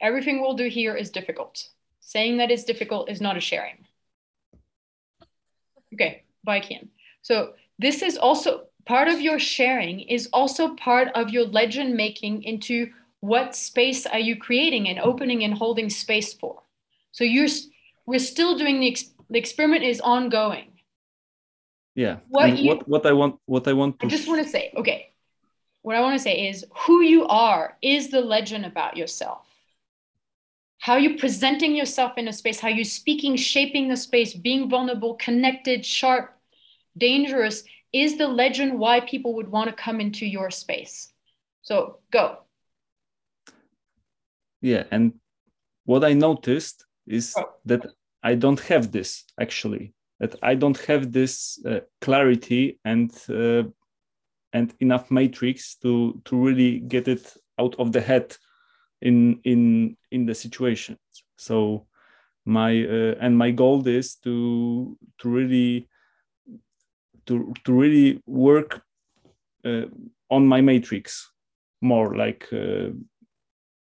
Everything we'll do here is difficult. Saying that it's difficult is not a sharing. Okay, bye, Kian. So this is also part of your sharing is also part of your legend making into what space are you creating and opening and holding space for. So you're we're still doing the ex- the experiment is ongoing. Yeah. What you- what what I want what I want to I just want to say, okay, what I want to say is who you are is the legend about yourself. How you presenting yourself in a space, how you speaking, shaping the space, being vulnerable, connected, sharp, dangerous is the legend why people would want to come into your space. So go. yeah and what i noticed is Oh. that i don't have this actually that i don't have this uh, clarity and uh, and enough matrix to to really get it out of the head in in in the situations so my uh, and my goal is to to really to to really work uh, on my matrix more like uh,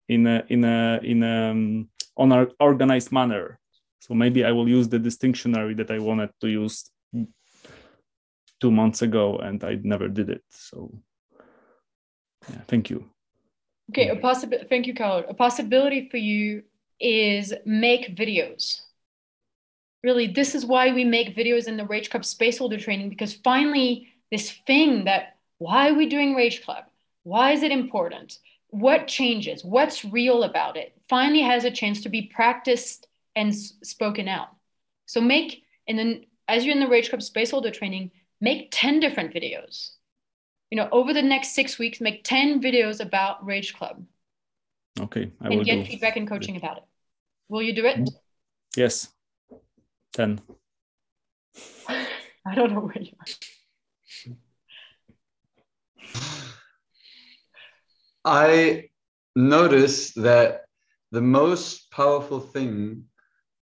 in a in a in a um, on an organized manner. So maybe I will use the distinctionary that I wanted to use two months ago, and I never did it. So yeah, thank you. Okay, a possibility. Thank you, Carol. A possibility for you is make videos. Really, this is why we make videos in the Rage Club Space Holder training because finally, this thing that why are we doing Rage Club? Why is it important? what changes? What's real about it? Finally has a chance to be practiced and spoken out. So make, and then as you're in the Rage Club Spaceholder training, make 10 different videos. You know, over the next six weeks, make 10 videos about Rage Club Okay, I and will get do. feedback and coaching about it. Will you do it? Yes, ten. I don't know where you are. I notice that the most powerful thing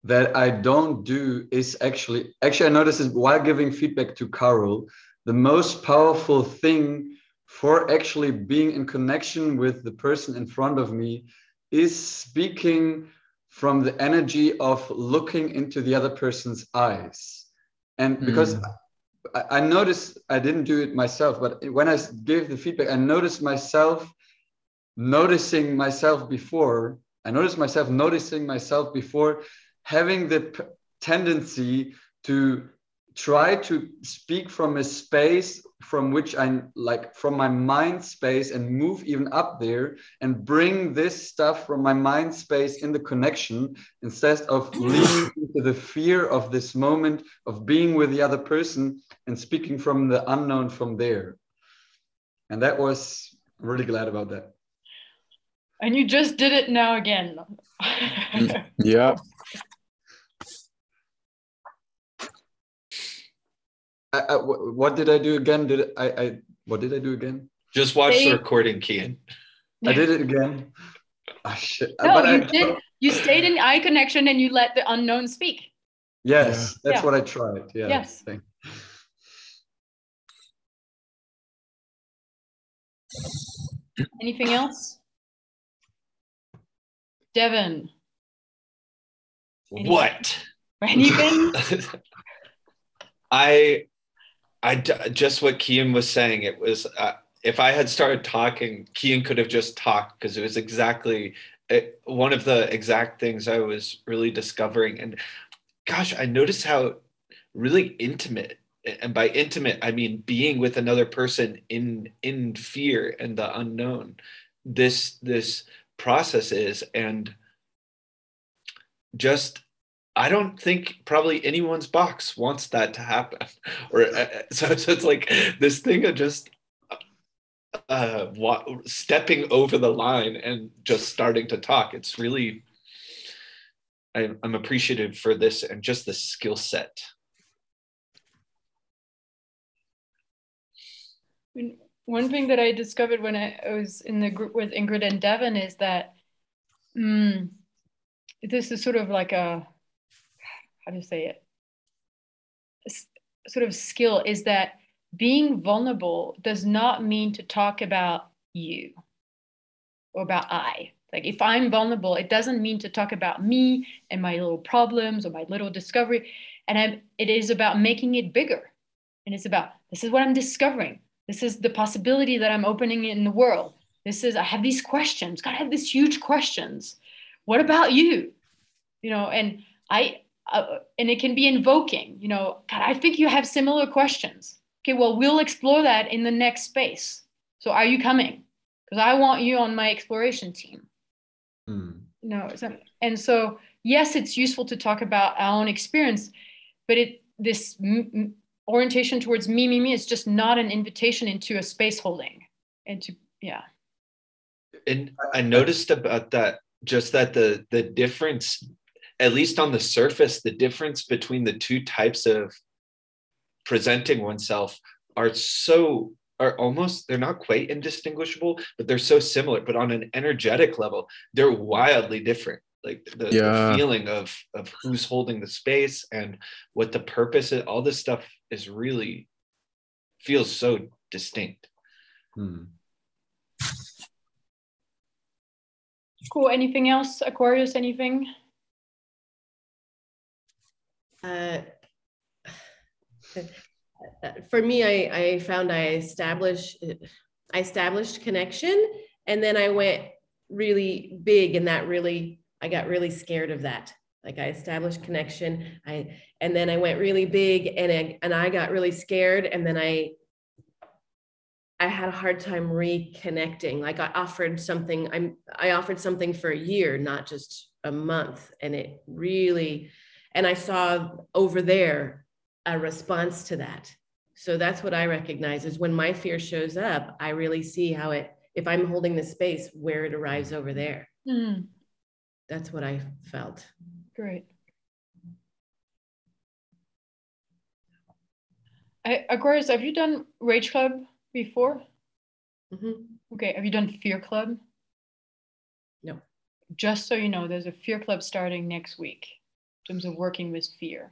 that I don't do is actually actually I notice is while giving feedback to Carol, the most powerful thing for actually being in connection with the person in front of me is speaking from the energy of looking into the other person's eyes. And hmm. because I, I noticed I didn't do it myself, but when I gave the feedback, I noticed myself noticing myself before. I noticed myself noticing myself before having the p- tendency to try to speak from a space from which I like from my mind space and move even up there and bring this stuff from my mind space in the connection instead of leaning into the fear of this moment of being with the other person and speaking from the unknown from there. And that was I'm really glad about that. And you just did it now again. Mm, yeah. I, I, what did I do again? Did I, I what did I do again? Just watch They- the recording, Kian. I did it again. Ah, shit. No, But you I- did. You stayed in eye connection and you let the unknown speak. Yes, that's Yeah. what I tried. Yeah. Yes. thank- Anything else? Devin, What? anything? I, I just what Kian was saying. It was uh, if I had started talking, Kian could have just talked because it was exactly it, one of the exact things I was really discovering. And gosh, I noticed how really intimate, and by intimate I mean being with another person in in fear and the unknown. This this process is, and just I don't think probably anyone's box wants that to happen. Or uh, so, so it's like this thing of just uh, stepping over the line and just starting to talk. It's really I, I'm appreciative for this and just the skill set. One thing that I discovered when I I was in the group with Ingrid and Devin is that mm, this is sort of like a how you say it? Sort of skill is that being vulnerable does not mean to talk about you or about I. Like if I'm vulnerable, it doesn't mean to talk about me and my little problems or my little discovery. And I'm, it is about making it bigger. And it's about this is what I'm discovering. This is the possibility that I'm opening in the world. This is I have these questions. God, I have these huge questions. What about you? You know, and I uh, and it can be invoking. You know, God, I think you have similar questions. Okay, well, we'll explore that in the next space. So, are you coming? Because I want you on my exploration team. Hmm. You know, so, and so yes, it's useful to talk about our own experience, but it this m- m- orientation towards me, me, me is just not an invitation into a space holding. Into yeah. and I noticed about that just that the the difference, at least on the surface, the difference between the two types of presenting oneself are so are almost they're not quite indistinguishable, but they're so similar. But on an energetic level, they're wildly different. Like the, the feeling of of who's holding the space and what the purpose is, all this stuff is really feels so distinct. Hmm. Cool. Anything else, Aquarius? Anything? Uh, for me, I, I found I established I established connection, and then I went really big, and that really I got really scared of that. Like I established connection, I and then I went really big, and I, and I got really scared, and then I I had a hard time reconnecting. Like I offered something, I'm I offered something for a year, not just a month. And it really, and I saw over there a response to that. So that's what I recognize is when my fear shows up, I really see how it, if I'm holding the space, where it arrives over there. Mm, That's what I felt. great. I, Aquarius, have you done Rage Club before? Mhm. Okay, have you done Fear Club? No. Just so you know, there's a Fear Club starting next week terms of working with fear.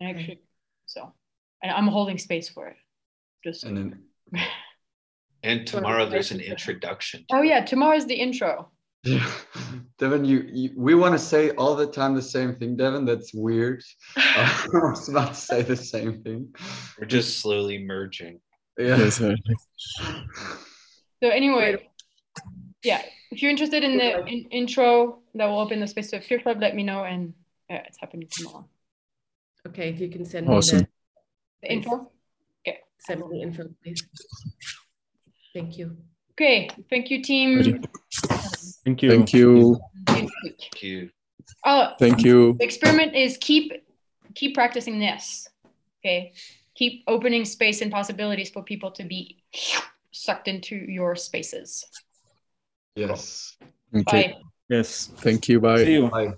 And Okay. Actually, so, and I'm holding space for it. Just And then. And tomorrow there's an introduction. Oh yeah, tomorrow's the intro. Yeah. Devin, you, you we want to say all the time the same thing, Devin. That's weird. I was about to say the same thing. We're just slowly merging. Yeah. So anyway, yeah, if you're interested in the in, intro that will open the space to Fear Club, let me know, and yeah, it's happening tomorrow. Okay, if you can send me the, The info. Okay. send me the info, please. Thank you. Okay. Thank you, team. Thank you. Thank you. Thank you. Oh, Thank you. the experiment is keep keep practicing this. Okay. Keep opening space and possibilities for people to be sucked into your spaces. Yes. Okay. Bye. Yes. Thank you. Bye. See you. Bye.